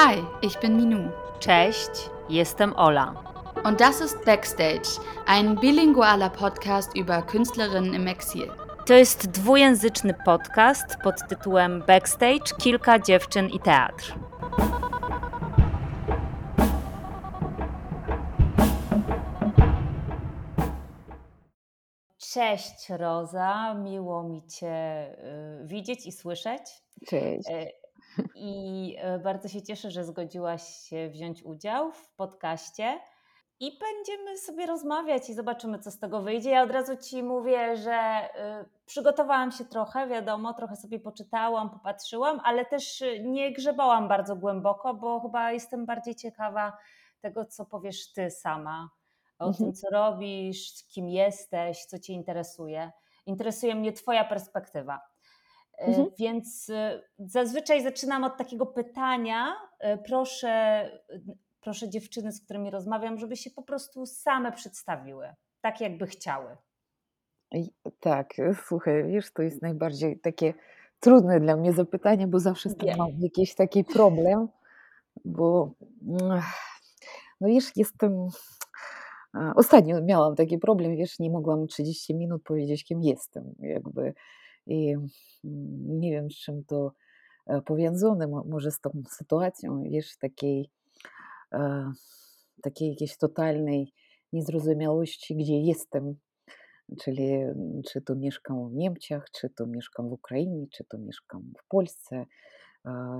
Hi, ich bin Minu. Cześć, jestem Ola. Und das ist Backstage, ein bilingualer Podcast über Künstlerinnen im Exil. To jest dwujęzyczny podcast pod tytułem Backstage Kilka dziewczyn i teatr. Cześć Roza, miło mi Cię y, widzieć i słyszeć. Cześć. Y, I y, bardzo się cieszę, że zgodziłaś się wziąć udział w podcaście. I będziemy sobie rozmawiać i zobaczymy, co z tego wyjdzie. Ja od razu Ci mówię, że przygotowałam się trochę, wiadomo, trochę sobie poczytałam, popatrzyłam, ale też nie grzebałam bardzo głęboko, bo chyba jestem bardziej ciekawa tego, co powiesz Ty sama o Mhm. tym, co robisz, kim jesteś, co Cię interesuje. Interesuje mnie Twoja perspektywa. E, Mhm. Więc e, zazwyczaj zaczynam od takiego pytania. E, Proszę, proszę dziewczyny, z którymi rozmawiam, żeby się po prostu same przedstawiły, tak jakby chciały. Tak, słuchaj, wiesz, to jest najbardziej takie trudne dla mnie zapytanie, bo zawsze Wiem. mam jakiś taki problem, bo no wiesz, jestem. Ostatnio miałam taki problem, wiesz, nie mogłam 30 minut powiedzieć, kim jestem, jakby. I nie wiem, z czym to powiązane, mo- może z tą sytuacją, wiesz, takiej, takiej jakiejś totalnej niezrozumiałości, gdzie jestem. Czyli czy to mieszkam w Niemczech, czy to mieszkam w Ukrainie, czy to mieszkam w Polsce.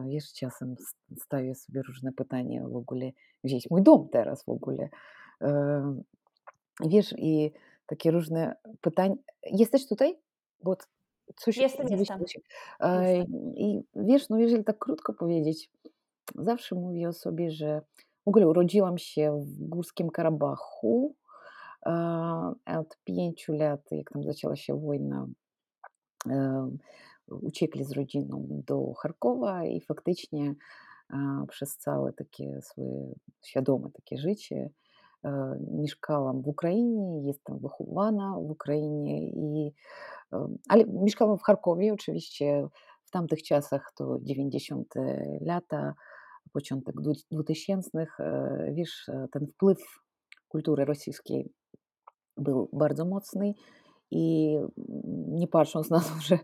Wiesz, czasem stawię sobie różne pytania w ogóle, gdzie jest mój dom teraz w ogóle. Wiesz, i takie różne pytania. Jesteś tutaj? Bo coś Jestem, jestem. I wiesz, no jeżeli tak krótko powiedzieć, zawsze mówię o sobie, że w ogóle urodziłam się w Górskim Karabachu. Od pięciu lat, jak tam zaczęła się wojna, uciekli z rodziną do Charkowa i faktycznie przez całe takie swoje świadome takie życie mieszkałam w Ukrainie, jestem wychowana w Ukrainie, i, ale mieszkałam w Charkowie oczywiście w tamtych czasach to 90 lata, początek dwu- 2000 e, wiesz, ten wpływ kultury rosyjskiej był bardzo mocny i nie patrząc na to, że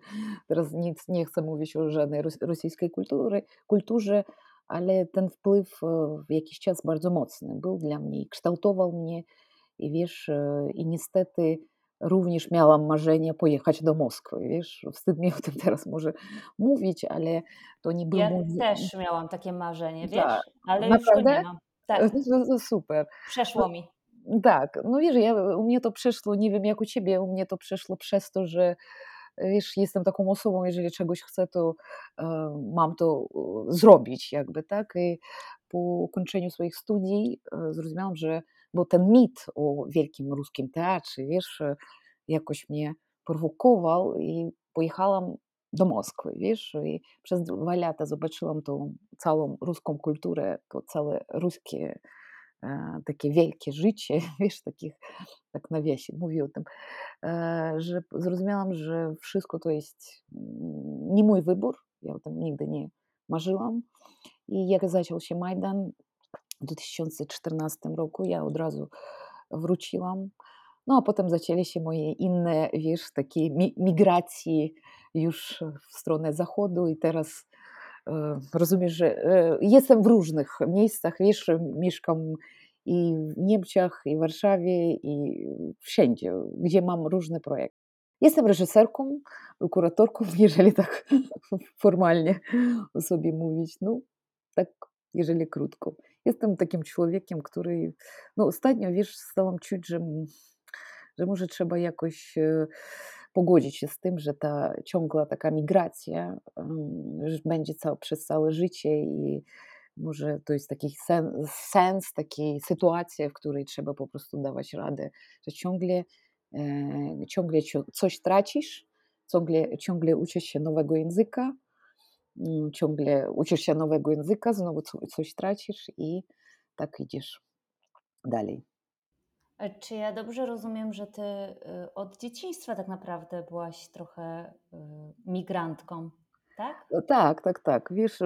teraz nic nie chcę mówić o żadnej ros- rosyjskiej kultury, kulturze, ale ten wpływ e, w jakiś czas bardzo mocny był dla mnie i kształtował mnie i wiesz, e, i niestety również miałam marzenie pojechać do Moskwy, wiesz, wstyd mi o tym teraz może mówić, ale to nie był Ja mój... też miałam takie marzenie, Tak, wiesz, ale już go nie naprawdę? mam. Tak, No, no, super. przeszło mi. Tak, no wiesz, ja, u mnie to przeszło, nie wiem jak u ciebie, u mnie to przeszło przez to, że wiesz, jestem taką osobą, jeżeli czegoś chcę, to e, mam to zrobić jakby, tak? I po ukończeniu swoich studii e, zrozumiałam, że, bo ten mit o wielkim ruskim teatrze, wiesz, e, jakoś mnie prowokował i pojechałam do Moskwy, wiesz, i przez dwa lata zobaczyłam tą całą ruską kulturę, to całe ruskie takie wielkie życie, wiesz, takich, tak na wiesie, mówię o tym, e, że zrozumiałam, że wszystko to jest mm, nie mój wybór, ja o tym nigdy nie marzyłam. I jak zaczął się Majdan w 2014 roku, ja od razu wróciłam. No a potem zaczęły się moje inne, wiesz, takie mi- migracje już w stronę zachodu i teraz e, rozumiesz, że e, jestem w różnych miejscach, wiesz, mieszkam i w Niemczech, i w Warszawie, i wszędzie, gdzie mam różne projekty. Jestem reżyserką, kuratorką, jeżeli tak formalnie o sobie mówić. No, tak, jeżeli krótko. Jestem takim człowiekiem, który, no ostatnio, wiesz, stałam czuć, że, że może trzeba jakoś e, pogodzić się z tym, że ta ciągła taka migracja będzie cał, przez całe życie i może to jest taki sen, sens, takiej sytuacji, w której trzeba po prostu dawać radę, że ciągle, e, ciągle coś tracisz, ciągle, ciągle uczysz się nowego języka, mm, ciągle uczysz się nowego języka, znowu co- coś tracisz i tak idziesz dalej. Czy ja dobrze rozumiem, że ty y, od dzieciństwa tak naprawdę byłaś trochę y, migrantką? tak? Tak, tak, tak. Wiesz,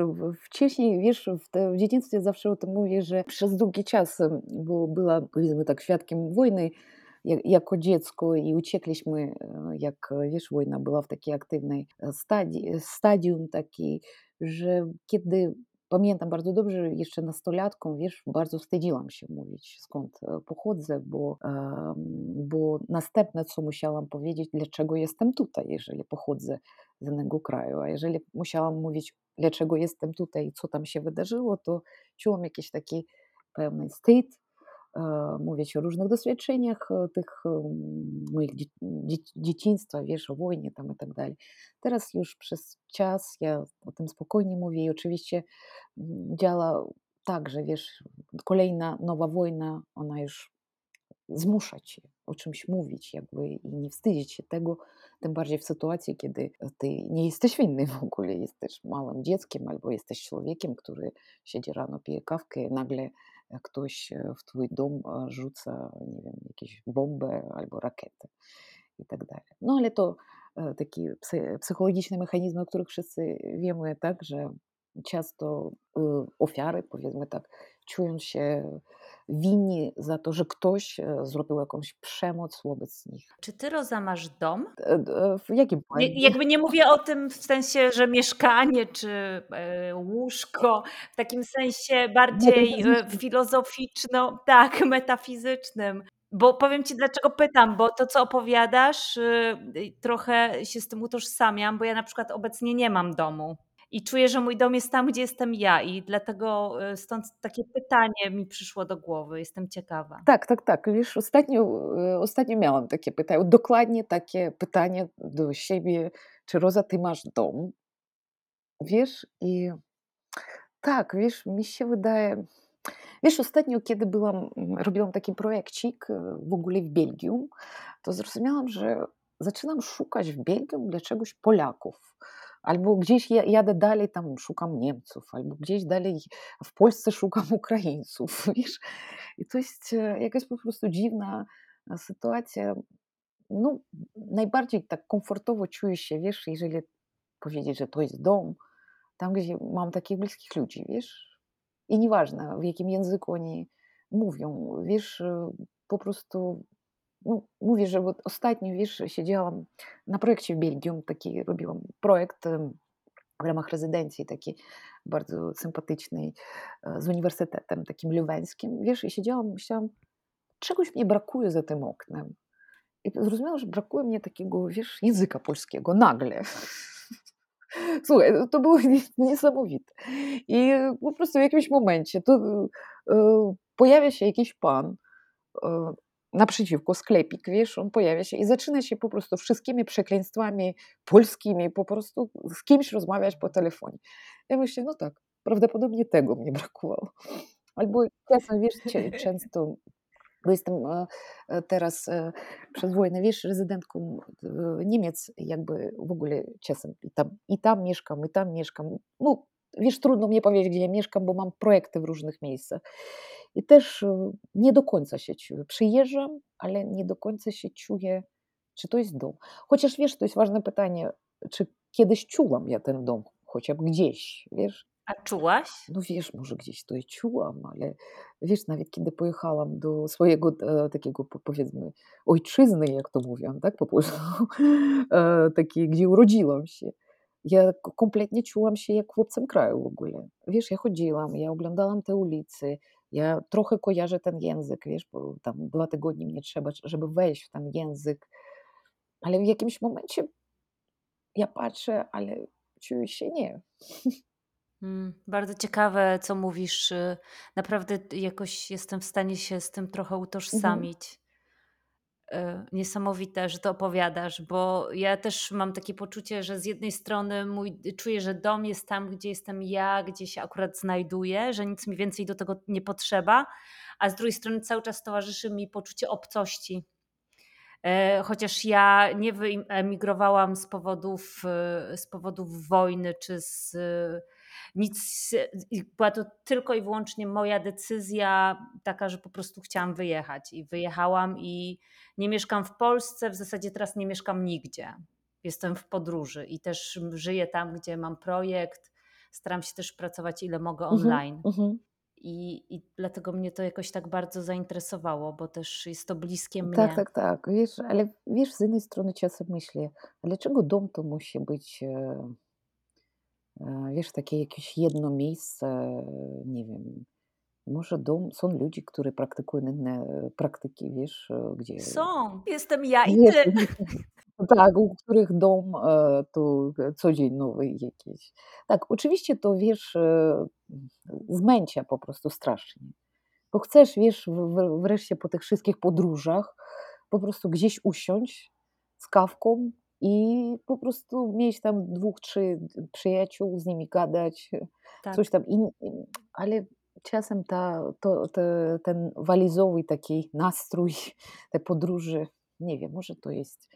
wcześniej, wiesz, w, te, w dzieciństwie zawsze o tym mówię, że przez długi czas, bo była, powiedzmy tak, świadkiem wojny jak, jako dziecko i uciekliśmy, jak, wiesz, wojna była w takiej aktywnej stadii, stadium takiej, że kiedy Pamiętam bardzo dobrze, jeszcze nastolatką, wiesz, bardzo wstydziłam się mówić, skąd pochodzę, bo, bo następne, co musiałam powiedzieć, dlaczego jestem tutaj, jeżeli pochodzę z innego kraju, a jeżeli musiałam mówić, dlaczego jestem tutaj, co tam się wydarzyło, to czułam jakiś taki pewny wstyd, mówić o różnych doświadczeniach tych moich dzieciństwa, wiesz, o wojnie tam i tak dalej. Teraz już przez czas ja o tym spokojnie mówię i oczywiście działa tak, że wiesz, kolejna nowa wojna, ona już zmusza cię o czymś mówić jakby i nie wstydzić się tego, tym bardziej w sytuacji, kiedy ty nie jesteś winny w ogóle, jesteś małym dzieckiem albo jesteś człowiekiem, który siedzi rano, pije kawkę i nagle ktoś w twój dom rzuca, nie wiem, jakieś bombę albo rakietę i tak dalej. No ale to takie psychologiczne mechanizmy, o których wszyscy wiemy, tak, że często ofiary, powiedzmy tak, czują się winni za to, że ktoś zrobił jakąś przemoc wobec nich. Czy ty, Roza, masz dom? W jakim planie? Nie, jakby nie mówię o tym w sensie, że mieszkanie czy e, łóżko, w takim sensie bardziej filozoficzno, tak, metafizycznym. Bo powiem ci, dlaczego pytam, bo to, co opowiadasz, y, trochę się z tym utożsamiam, bo ja na przykład obecnie nie mam domu i czuję, że mój dom jest tam, gdzie jestem ja i dlatego e, stąd takie pytanie mi przyszło do głowy. Jestem ciekawa. Tak, tak, tak. Wiesz, ostatnio, e, ostatnio miałam takie pytanie, dokładnie takie pytanie do siebie, czy Roza, ty masz dom? Wiesz, i tak, wiesz, mi się wydaje, wiesz, ostatnio, kiedy byłam, robiłam taki projekcik e, w ogóle w Belgii, to zrozumiałam, że zaczynam szukać w Belgii dla czegoś Polaków albo gdzieś jadę dalej, tam szukam Niemców, albo gdzieś dalej w Polsce szukam Ukraińców, wiesz. I to jest e, jakaś po prostu dziwna e, sytuacja. No, najbardziej tak komfortowo czuję się, wiesz, jeżeli powiedzieć, że to jest dom, tam, gdzie mam takich bliskich ludzi, wiesz. I nieważne, w jakim języku oni mówią, wiesz, e, po prostu ну, mówię, że ostatnio, wiesz, siedziałam na projekcie w Belgii, taki robiłam projekt w ramach rezydencji taki bardzo sympatycznej z uniwersytetem takim luweńskim, wiesz, i siedziałam, myślałam, czegoś mnie brakuje za tym oknem. I zrozumiałam, że brakuje mnie takiego, wiesz, języka polskiego, nagle. Słuchaj, to było niesamowite. I po prostu w jakimś momencie to pojawia się jakiś pan, naprzeciwko sklepik, wiesz, on pojawia się i zaczyna się po prostu wszystkimi przekleństwami polskimi, po prostu z kimś rozmawiać po telefonie. Ja myślę, no tak, prawdopodobnie tego mnie brakowało. Albo czasem, wiesz, często bo jestem teraz przez wojnę, wiesz, rezydentką Niemiec, jakby w ogóle czasem i tam, i tam mieszkam, i tam mieszkam. No, wiesz, trudno mnie powiedzieć, gdzie ja mieszkam, bo mam projekty w różnych miejscach. I też nie do końca się czuję. Przyjeżdżam, ale nie do końca się czuję, czy to jest dom. Chociaż wiesz, to jest ważne pytanie, czy kiedyś czułam ja ten dom, chociaż gdzieś, wiesz. A czułaś? No wiesz, może gdzieś to i czułam, ale wiesz, nawet kiedy pojechałam do swojego e, takiego, powiedzmy, ojczyzny, jak to mówią, tak po polsku, e, takiej, gdzie urodziłam się, ja kompletnie czułam się jak obcym kraju w ogóle. Wiesz, ja chodziłam, ja oglądałam te ulice, ja trochę kojarzę ten język, wiesz, bo tam dwa tygodnie mnie trzeba, żeby wejść w ten język, ale w jakimś momencie ja patrzę, ale czuję się nie. Mm, bardzo ciekawe, co mówisz. Y, naprawdę jakoś jestem w stanie się z tym trochę utożsamić. Mhm. Niesamowite, że to opowiadasz, bo ja też mam takie poczucie, że z jednej strony mój, czuję, że dom jest tam, gdzie jestem ja, gdzie się akurat znajduję, że nic mi więcej do tego nie potrzeba, a z drugiej strony cały czas towarzyszy mi poczucie obcości. E, chociaż ja nie wyemigrowałam z powodów, e, z powodów wojny czy z nic, była to tylko i wyłącznie moja decyzja taka, że po prostu chciałam wyjechać i wyjechałam i nie mieszkam w Polsce, w zasadzie teraz nie mieszkam nigdzie. jestem w podróży i też żyję tam, gdzie mam projekt. Staram się też pracować ile mogę Mhm, online. mhm. I, I dlatego mnie to jakoś tak bardzo zainteresowało, bo też jest to bliskie Tak, mnie. tak, tak. Wiesz, ale wiesz, z jednej strony czasem myślę, dlaczego dom to musi być, e, wiesz, takie jakieś jedno miejsce, e, nie wiem, może dom, są ludzie, którzy praktykują inne praktyki, wiesz, e, gdzie, Są, jestem ja i ty. tak, u których dom e, to co dzień nowy jakiś. Tak, oczywiście to, wiesz, e, zmęcza po prostu strasznie. Bo chcesz, wiesz, wreszcie po tych wszystkich podróżach po prostu gdzieś usiąść z kawką i po prostu mieć tam dwóch, trzy przyjaciół, z nimi gadać, coś Tak, tam. I, ale czasem ta, to, te, ten walizowy taki nastrój, te podróże, nie wiem, może to jest,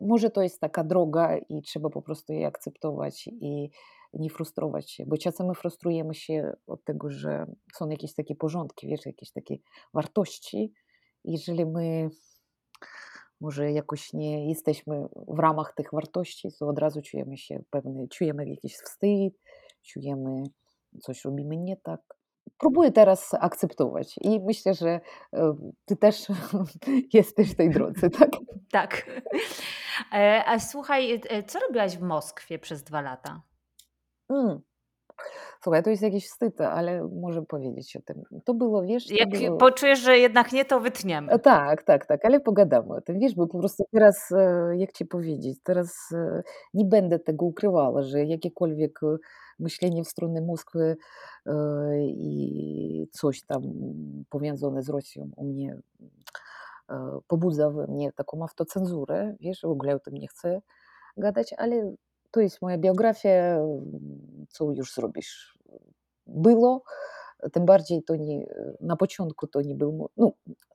może to jest taka droga i trzeba po prostu jej akceptować i nie frustrować się, bo czasem my frustrujemy się od tego, że są jakieś takie porządki, wiesz, jakieś takie wartości. Jeżeli my może jakoś nie jesteśmy w ramach tych wartości, to od razu czujemy się pewny, czujemy jakiś wstyd, czujemy coś robimy nie tak. Próbuję teraz akceptować i myślę, że e, ty też jesteś w tej drodze, tak? tak. E, A słuchaj, e, co robiłaś w Moskwie przez dwa lata? Mm. Słuchaj, to jest jakiś wstyd, ale może powiedzieć o tym. To było, wiesz, Jak było... poczujesz, że jednak nie, to E, wytniemy. Tak, tak, tak, ale pogadamy o tym, wiesz, bo po prostu teraz, e, jak ci powiedzieć, teraz e, nie będę tego ukrywała, że jakiekolwiek e, myślenie w stronę Moskwy e, i coś tam powiązane z Rosją u mnie e, pobudza we mnie taką autocenzurę, wiesz, w ogóle o tym nie chcę gadać, ale to jest moja biografia, co już zrobisz. Było, tym bardziej to nie, na początku to nie był, no,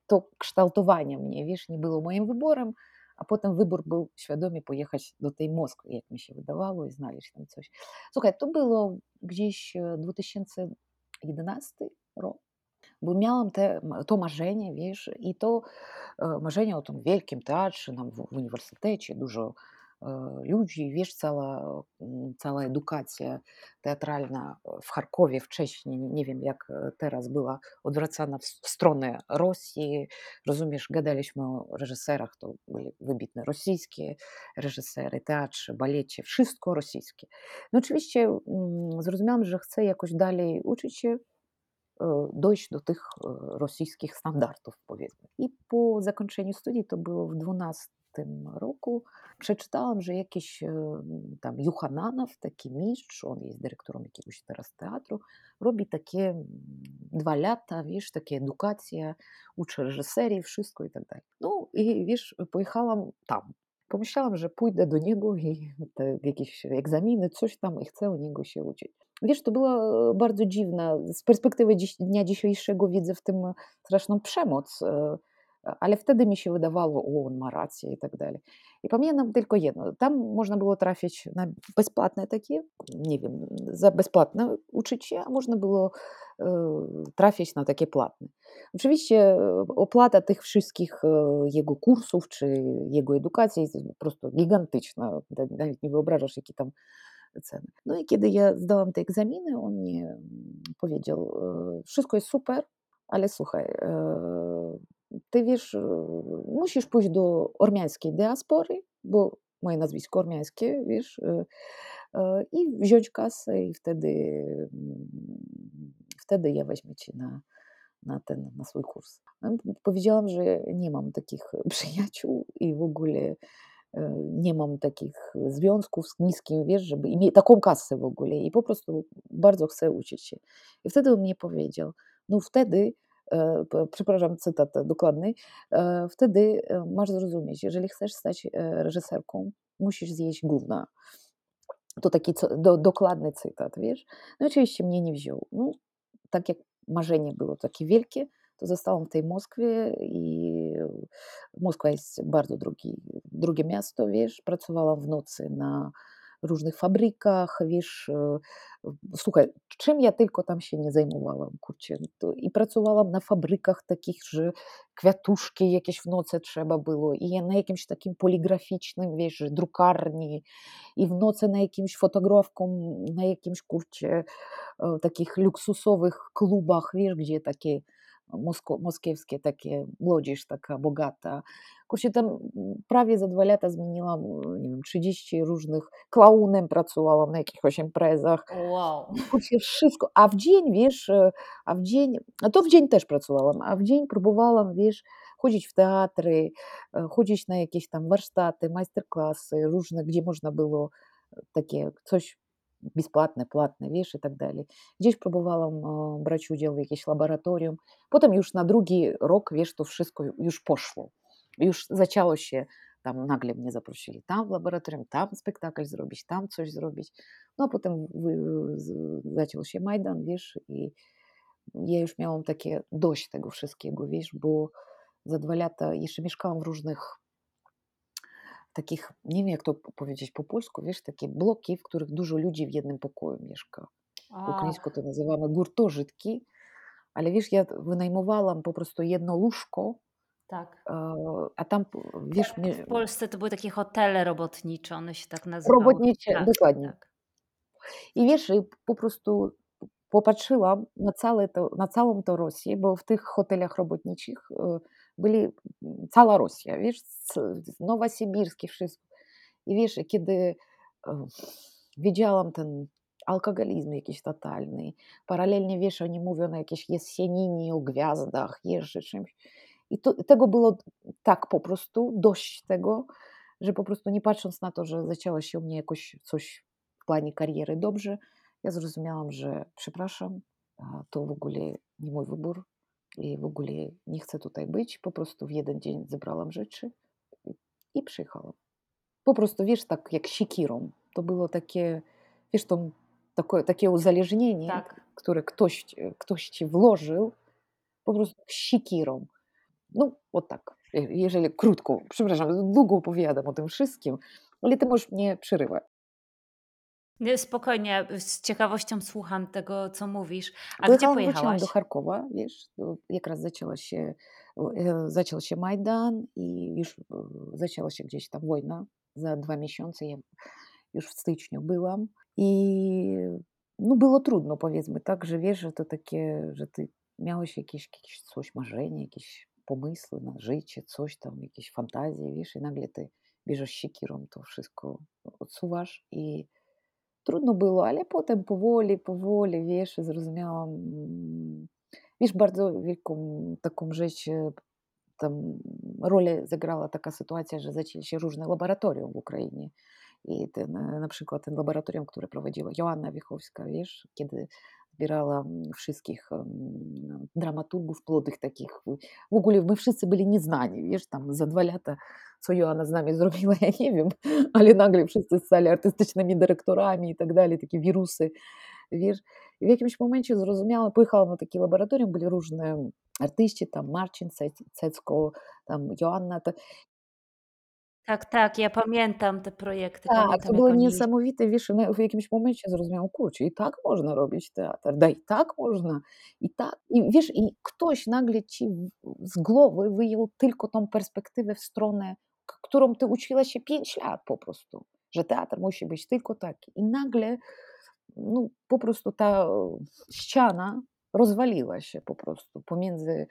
to kształtowanie mnie, wiesz, nie było moim wyborem, a potem wybór był świadomie pojechać do tej Moskwy, jak mi się wydawało, i znaleźć tam coś. Słuchaj, to było gdzieś e, 2011 rok, bo miałam te, to marzenie, wiesz, i to e, marzenie o tym wielkim teatrze nam w, w uniwersytecie, dużo e, ludzi, wiesz, cała, cała edukacja teatralna w Charkowie wcześniej, nie wiem jak teraz, była odwracana w, stronę Rosji. Rozumiesz, gadaliśmy o reżyserach, to byli wybitne rosyjskie reżysery, teatrze, balecie, wszystko rosyjskie. No oczywiście zrozumiałam, że chcę jakoś dalej uczyć się dojść do tych rosyjskich standardów, powiedzmy. I po zakończeniu studiów, to było w 12 roku, przeczytałam, że jakiś e, tam Juchananow, taki mistrz, on jest dyrektorem jakiegoś teraz teatru, robi takie mm, dwa lata, wiesz, takie edukacja, uczy reżyserii, wszystko i tak dalej. No i wiesz, pojechałam tam. Pomyślałam, że pójdę do niego i te jakieś egzaminy, coś tam i chcę u niego się uczyć. Wiesz, to było bardzo dziwne. Z perspektywy dziś, dnia dzisiejszego widzę w tym straszną przemoc, e, e, e, e. No i kiedy ja zdałam te egzaminy, on mi mm, powiedział, e, wszystko jest super, ale słuchaj, e, ty wiesz, e, musisz pójść do ormiańskiej diaspory, bo moje nazwisko ormiańskie, wiesz, e, e, i wziąć kasę i wtedy, mm, wtedy ja weźmie cię na, na ten, na swój kurs. Powiedziałam, że nie mam takich przyjaciół i w ogóle nie mam takich związków z niskim, wiesz, żeby mieć taką kasę w ogóle i po prostu bardzo chcę uczyć się. I wtedy on mnie powiedział, no wtedy, przepraszam, cytat dokładny, e, wtedy e, masz zrozumieć, jeżeli chcesz stać e, reżyserką, musisz zjeść gówna. To taki do, dokładny cytat, wiesz. No oczywiście mnie nie wziął. No, tak jak marzenie było takie wielkie, to zostałam w tej Moskwie i Moskwa jest bardzo drogi, drogie miasto, wiesz. Pracowałam w nocy na różnych fabrykach, wiesz, e, słuchaj, czym ja tylko tam się nie zajmowałam, kurczę, to i pracowałam na fabrykach takich, że kwiatuszki jakieś w nocy trzeba było i na jakimś takim poligraficznym, wiesz, drukarni i w nocy na jakimś fotografką, na jakimś, kurczę, e, takich luksusowych klubach, wiesz, gdzie takie moskiewskie takie, młodzież taka bogata. Kurczę, tam prawie za dwa lata zmieniłam, nie wiem, 30 różnych, klaunem pracowałam na jakichś imprezach. Wow. Kurczę, wszystko. A w dzień, wiesz, a w dzień, a to w dzień też pracowałam, a w dzień próbowałam, wiesz, chodzić w teatry, chodzić na jakieś tam warsztaty, majsterklasy różne, gdzie można było takie coś бесплатne, płatne, wiesz, i tak dalej. Gdzieś próbowałam brać udział w jakimś laboratorium. Potem już na drugi rok, wiesz, to wszystko już poszło. Już zaczęło się, tam nagle mnie zaprosili tam w laboratorium, tam spektakl zrobić, tam coś zrobić. No a potem zaczął się Majdan, wiesz, i ja już miałam takie dość tego wszystkiego, wiesz, bo za dwa lata jeszcze mieszkałam w różnych takich, nie wiem jak to powiedzieć po polsku, wiesz, takie bloki, w których dużo ludzi w jednym pokoju mieszka. Po ukraińsku to nazywamy gurtożytki, ale wiesz, ja wynajmowałam po prostu jedno łóżko, tak. a tam, wiesz... Tak, w Polsce to były takie hotele robotnicze, one się tak nazywały. Robotnicze, tak, dokładnie. Tak. I wiesz, po prostu popatrzyłam na, całe to, na całą to Rosję, bo w tych hotelach robotniczych byli cała Rosja, wiesz, Nowosibirski, wszystko. I wiesz, kiedy widziałam ten alkoholizm jakiś totalny, paralelnie, wiesz, oni mówią o jakiejś jesieninie, o gwiazdach, jeszcze czymś. I tego było tak po prostu, dość tego, że po prostu nie patrząc na to, że zaczęło się u mnie jakoś coś w planie kariery dobrze, ja zrozumiałam, że przepraszam, to w ogóle nie mój wybór i w ogóle nie chcę tutaj być. Po prostu w jeden dzień zebrałam rzeczy i przyjechałam. Po prostu, wiesz, tak jak sikirą. To było takie, wiesz, to takie, takie uzależnienie, tak. które ktoś, ktoś ci włożył, po prostu sikirą. No, o tak, jeżeli krótko, przepraszam, długo opowiadam o tym wszystkim, ale ty możesz mnie przerywać. Nie, spokojnie, z ciekawością słucham tego, co mówisz. A gdzie pojechałaś? do Charkowa, wiesz, raz zaczęła się, e, zaczął się Majdan i już e, zaczęła się gdzieś tam wojna za dwa miesiące. Ja już w styczniu byłam i no było trudno, powiedzmy tak, że wiesz, że to takie, że ty miałeś jakieś, jakieś coś, marzenie, jakieś pomysły na życie, coś tam, jakieś fantazje, wiesz, i nagle ty bierzesz siekierą, to wszystko odsuwasz i Trudno było, ale potem powoli, powoli, wiesz, zrozumiałam, wiesz, bardzo wielką taką rzecz, tam rolę zagrała taka sytuacja, że zaczęli się różne laboratorium w Ukrainie. I ten, na przykład ten laboratorium, które prowadziła Joanna Wichowska, wiesz, kiedy lata co Joanna z nami zrobiła, ja nie wiem, ale nagle wszyscy stali artystycznymi dyrektorami i tak dalej, takie wirusy, wiesz. I w jakimś momencie zrozumiałam, pojechałam na takie laboratorium, byli różne artyści, tam Marcin Cecko, tam Joanna, tak, tak, ja pamiętam te projekty. Tak, pamiętam, to było oni... niesamowite, wiesz, w jakimś momencie zrozumiałam, kurczę, i tak można robić teatr, da i tak można, i tak, i wiesz, i ktoś nagle ci z głowy wyjął tylko tą perspektywę w stronę, którą ty uczyła się pięć lat po prostu, że teatr musi być tylko taki. I nagle, no, po prostu ta ściana rozwaliła się po prostu pomiędzy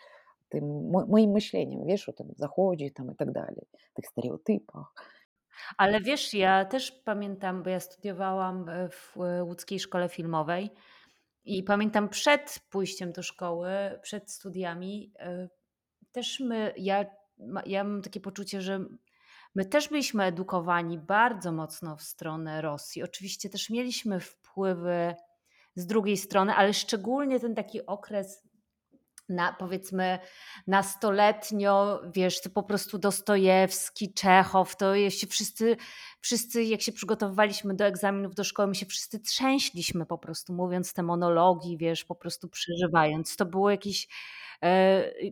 moim myśleniem, wiesz, o tym zachodzie tam i tak dalej, tych stereotypach. Ale wiesz, ja też pamiętam, bo ja studiowałam e, w e, łódzkiej szkole filmowej i pamiętam przed pójściem do szkoły, przed studiami, e, też my, ja, ja mam takie poczucie, że my też byliśmy edukowani bardzo mocno w stronę Rosji. Oczywiście też mieliśmy wpływy z drugiej strony, ale szczególnie ten taki okres na, powiedzmy nastoletnio, wiesz, to po prostu Dostojewski, Czechow, to się wszyscy, wszyscy jak się przygotowywaliśmy do egzaminów do szkoły, my się wszyscy trzęśliśmy po prostu, mówiąc te monologi, wiesz, po prostu przeżywając. To było jakieś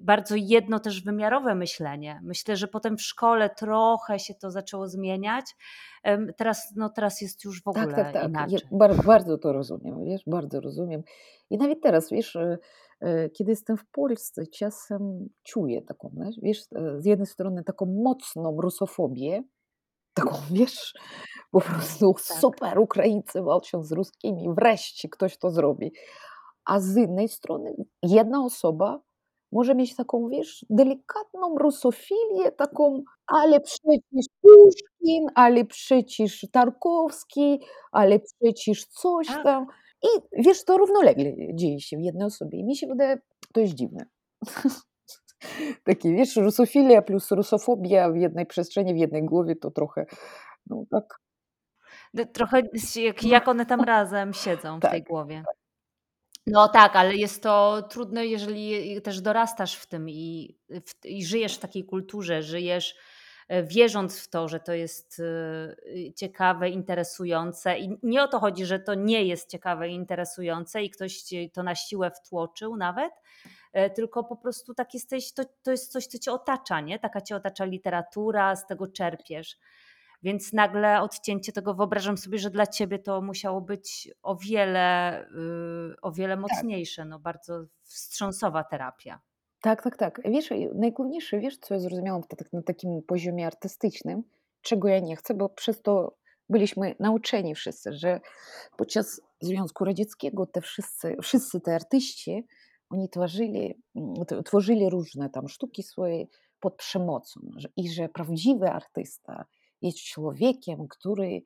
bardzo jedno też wymiarowe myślenie. Myślę, że potem w szkole trochę się to zaczęło zmieniać. Teraz, no teraz jest już w ogóle tak, tak, tak. inaczej. Ja bardzo, bardzo to rozumiem, wiesz, bardzo rozumiem. I nawet teraz, wiesz, kiedy jestem w Polsce, czasem czuję taką, wiesz, z jednej strony taką mocną rusofobię, taką, wiesz, po prostu tak. super Ukraińcy walczą z ruskimi, wreszcie ktoś to zrobi. A z innej strony jedna osoba może mieć taką, wiesz, delikatną rusofilię, taką, ale przecież Puszkin, ale przecież Tarkowski, ale przecież coś tam. I wiesz, to równolegle dzieje się w jednej osobie. I mi się wydaje, to jest dziwne. Takie, wiesz, rusofilia plus rusofobia w jednej przestrzeni, w jednej głowie to trochę, no tak. Trochę jak, jak one tam razem siedzą w tak, tej głowie. Tak. No tak, ale jest to trudne, jeżeli też dorastasz w tym i, w, i żyjesz w takiej kulturze, żyjesz wierząc w to, że to jest e, ciekawe, interesujące. I nie o to chodzi, że to nie jest ciekawe i interesujące i ktoś to na siłę wtłoczył nawet, e, tylko po prostu tak jesteś, to, to jest coś, co cię otacza, nie? Taka cię otacza literatura, z tego czerpiesz. Więc nagle odcięcie tego, wyobrażam sobie, że dla ciebie to musiało być o wiele, yy, o wiele tak. mocniejsze, no bardzo wstrząsowa terapia. Tak, tak, tak. Wiesz, najgłówniejsze, wiesz, co ja zrozumiałam na takim poziomie artystycznym, czego ja nie chcę, bo przez to byliśmy nauczeni wszyscy, że podczas Związku Radzieckiego te wszyscy, wszyscy te artyści, oni tworzyli, tworzyli różne tam sztuki swoje pod przemocą i że prawdziwy artysta jest człowiekiem, który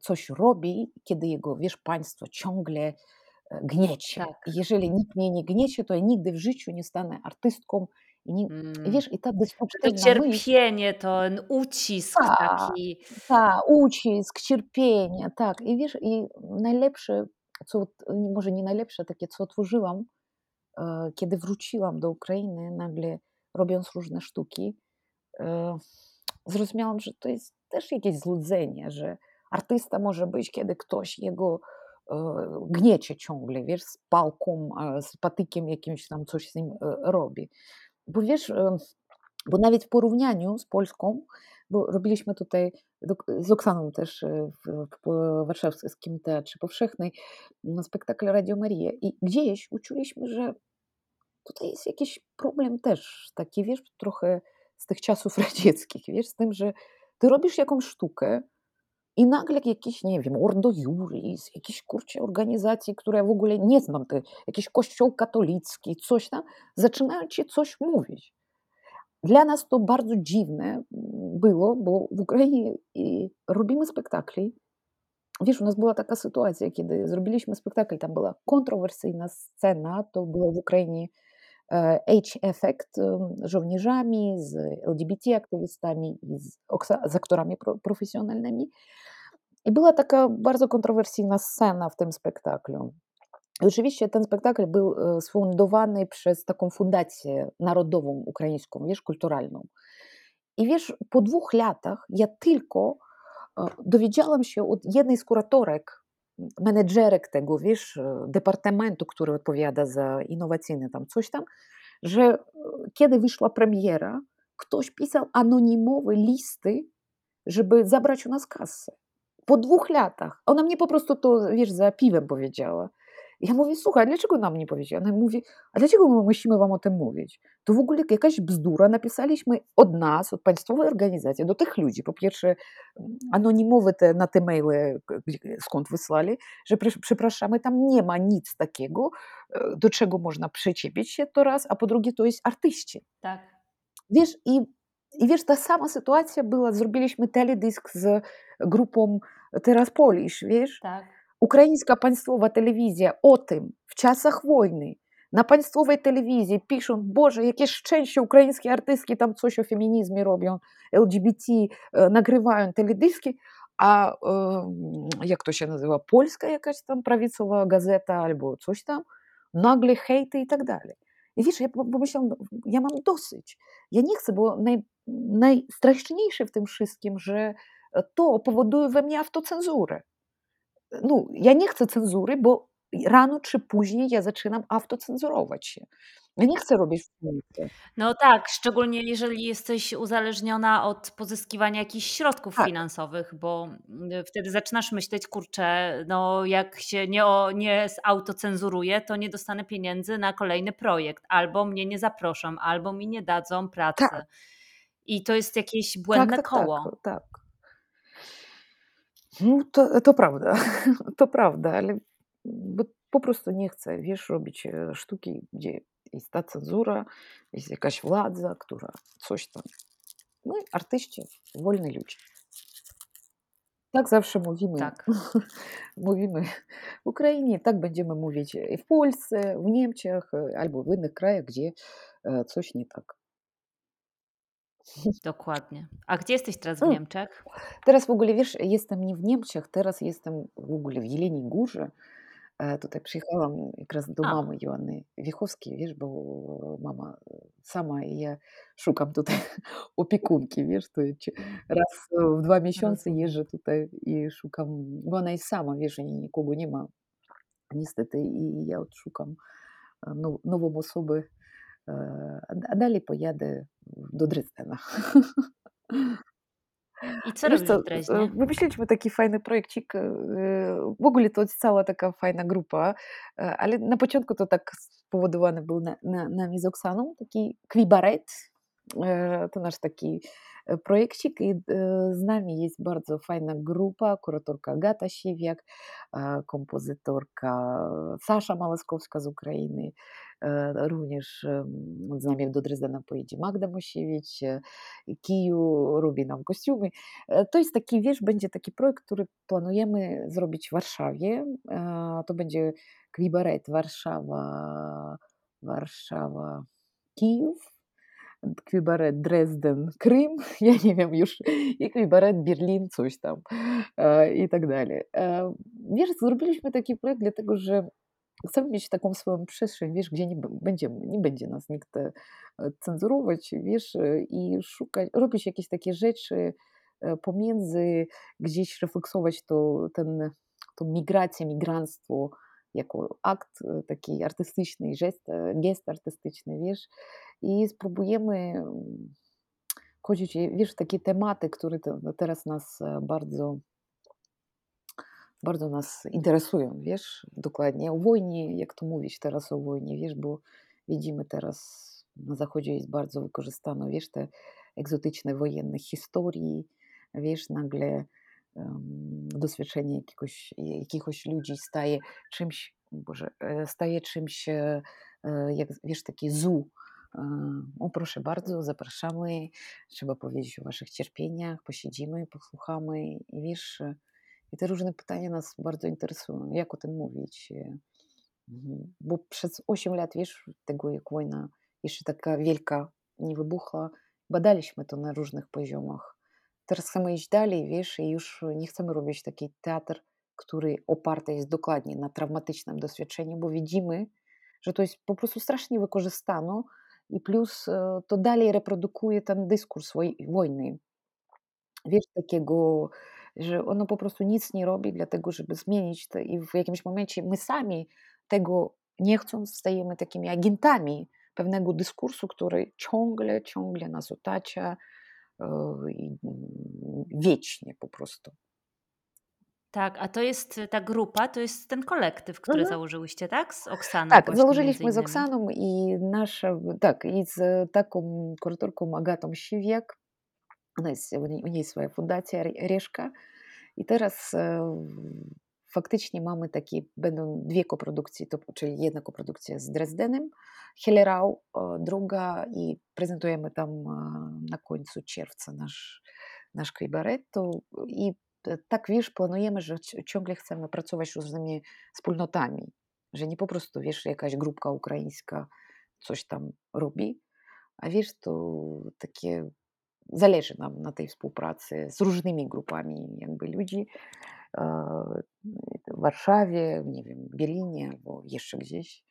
coś robi, kiedy jego, wiesz, państwo ciągle gniecie. Tak. Jeżeli nikt mnie nie gniecie, to ja nigdy w życiu nie stanę artystką. I, nie, mm. wiesz, i ta To cierpienie, ten ucisk ta, taki. Tak, ucisk, cierpienie, tak. I wiesz, i najlepsze, co, może nie najlepsze, takie, co otworzyłam, kiedy wróciłam do Ukrainy, nagle robiąc różne sztuki, zrozumiałam, że to jest też jakieś złudzenie, że artysta może być, kiedy ktoś jego gniecie ciągle, wiesz, z pałką, z patykiem jakimś tam coś z nim robi. Bo wiesz, bo nawet w porównaniu z Polską, bo robiliśmy tutaj z Oksaną też w warszawskim Teatrze Powszechnej spektakl Radio Maria i gdzieś uczuliśmy, że tutaj jest jakiś problem też, taki wiesz, trochę z tych czasów radzieckich, wiesz, z tym, że ty robisz jakąś sztukę i nagle jakiś, nie wiem, Ordo Juris, jakieś kurcze organizacje, które ja w ogóle nie znam, te, jakiś kościół katolicki, coś tam, zaczynają ci coś mówić. Dla nas to bardzo dziwne mm, było, bo w Ukrainie robimy spektakli. Wiesz, u nas była taka sytuacja, kiedy zrobiliśmy spektakl, tam była kontrowersyjna scena, to było w Ukrainie H-Effect z żołnierzami, z LGBT-aktywistami i z, z aktorami profesjonalnymi. I była taka bardzo kontrowersyjna scena w tym spektaklu. Oczywiście ten spektakl był sfundowany przez taką fundację narodową ukraińską, wiesz, kulturalną. I wiesz, po dwóch latach ja tylko dowiedziałam się od jednej z kuratorek, menedżerek tego, wiesz, departamentu, który odpowiada za innowacyjne tam coś tam, że kiedy wyszła premiera, ktoś pisał anonimowe listy, żeby zabrać u nas kasę. Po dwóch latach. Ona mnie po prostu to, wiesz, za piwem powiedziała. Ja mówię, słuchaj, dlaczego nam nie powiedziała? Ona mówi, a dlaczego my musimy wam o tym mówić? To w ogóle jakaś bzdura. Napisaliśmy od nas, od państwowej organizacji, do tych ludzi, po pierwsze anonimowe te, na te maile, skąd wysłali, że przepraszamy, tam nie ma nic takiego, do czego można przyczepić się to raz, a po drugie to jest artyści. Tak. Wiesz, i, i wiesz, ta sama sytuacja była, zrobiliśmy teledysk z grupą Teraz Polish, wiesz? Tak Ukraińska państwowa telewizja o tym w czasach wojny na państwowej telewizji piszą, Boże, jakie szczęście, ukraińskie artystki tam coś o feminizmie robią, LGBT, nagrywają teledyski, a jak to się nazywa, polska jakaś tam prawicowa gazeta albo coś tam, nagle hejty i tak dalej. I wiesz, ja pomyślałam, ja mam dosyć. Ja nie chcę, bo naj, najstraszniejsze w tym wszystkim, że to powoduje we mnie autocenzurę no, ja nie chcę cenzury, bo rano czy później ja zaczynam autocenzurować się. Ja nie chcę robić. No tak, szczególnie jeżeli jesteś uzależniona od pozyskiwania jakichś środków Tak. finansowych, bo mm, wtedy zaczynasz myśleć, kurczę, no jak się nie, o- nie autocenzuruję, to nie dostanę pieniędzy na kolejny projekt, albo mnie nie zaproszą, albo mi nie dadzą pracy. Tak. I to jest jakieś Tak, błędne tak, koło. tak, tak. No to, to prawda, to prawda, ale po prostu nie chcę, wiesz, robić sztuki, gdzie jest ta cenzura, jest jakaś władza, która coś tam. My, artyści, wolni ludzie. Tak zawsze mówimy. Tak. Mówimy w Ukrainie, tak będziemy mówić i w Polsce, w Niemczech, albo w innych krajach, gdzie coś nie tak. Dokładnie. A gdzie jesteś teraz w hmm. Niemczech? Teraz w ogóle, wiesz, jestem nie w Niemczech, teraz jestem w ogóle w Jeleniej Górze. E, tutaj przyjechałam jak do A. mamy Joanny Wiechowskiej, wiesz, bo mama sama i ja szukam tutaj opiekunki, wiesz, to raz w dwa miesiące jeżdżę tutaj i szukam, bo ona jest sama, wiesz, i nikogo nie ma niestety i ja odszukam now- nową osobę a dalej pojadę do Dresdena. I co Wiesz co, wymyśliliśmy taki fajny projekcik. W ogóle to cała taka fajna grupa, ale na początku to tak spowodowany był na, na, nami z Oksaną, taki kwibaret. To nasz taki projekcik i z nami jest bardzo fajna grupa, kuratorka Agata Siwiak, kompozytorka Sasza Malaskowska z Ukrainy, również em, z nami do Dresdena pojedzie Magda Mosiewicz, e, Kiju robi nam kostiumy. E, To jest taki, wiesz, będzie taki projekt, który planujemy zrobić w Warszawie. E, To będzie Kwibaret Warszawa, Warszawa, Kijów, Kwibaret Dresden, Krym, ja nie wiem już, i Kwibaret Berlin, coś tam e, i tak dalej. E, Wiesz, zrobiliśmy taki projekt, dlatego że chcemy mieć taką swoją przestrzeń, wiesz, gdzie nie b- będziemy, nie będzie nas nikt e, cenzurować, wiesz, e, i szukać, robić jakieś takie rzeczy e, pomiędzy, gdzieś refleksować to, ten, tą migrację, migranstwo jako akt taki artystyczny, gest, gest artystyczny, wiesz, i spróbujemy mm, wchodzić, e, wiesz, takie tematy, które te, teraz nas bardzo bardzo nas interesują, wiesz, dokładnie o wojnie, jak to mówić teraz o wojnie, wiesz, bo widzimy teraz na Zachodzie jest bardzo wykorzystano, wiesz, te egzotyczne wojenne historii, wiesz, nagle em, doświadczenie jakiegoś, jakiegoś ludzi staje czymś, Boże, e, staje czymś, e, e, jak wiesz, takie. E, O, proszę bardzo, zapraszamy, trzeba powiedzieć o waszych cierpieniach, posiedzimy, posłuchamy i wiesz, i te różne pytania nas bardzo interesują. Jak o tym mówić? E, mhm. Bo przez 8 lat, wiesz, tego jak wojna jeszcze taka wielka nie wybuchła, badaliśmy to na różnych poziomach. Teraz chcemy iść dalej, wiesz, i już nie chcemy robić taki teatr, który oparty jest dokładnie na traumatycznym doświadczeniu, bo widzimy, że to jest po prostu strasznie wykorzystano i plus e, to dalej reprodukuje ten dyskurs woj- wojny wiesz, takiego, że ono po prostu nic nie robi dla tego, żeby zmienić to i w jakimś momencie my sami tego nie chcąc stajemy takimi agentami pewnego dyskursu, który ciągle, ciągle nas otacza e, i mm, wiecznie po prostu. Tak, a to jest ta grupa, to jest ten kolektyw, który Mhm. założyłyście, tak? Z Oksaną Tak, założyliśmy z. Oksaną i nasza, tak, i z taką kuratorką Agatą Siwiak. Ona jest, u niej swoja fundacja Re- Reszka. I teraz e, faktycznie mamy takie, będą dwie koprodukcje, to, czyli jedna koprodukcja z Dresdenem, Hellerau, druga i prezentujemy tam e, na końcu czerwca nasz, nasz kabaret. I e, tak wiesz, planujemy, że ci- ciągle chcemy pracować z różnymi wspólnotami, że nie po prostu, wiesz, jakaś grupka ukraińska coś tam robi, a wiesz, to takie zależy nam na tej współpracy z różnymi grupami jakby ludzi e, w Warszawie, nie wiem, Berlinie albo jeszcze gdzieś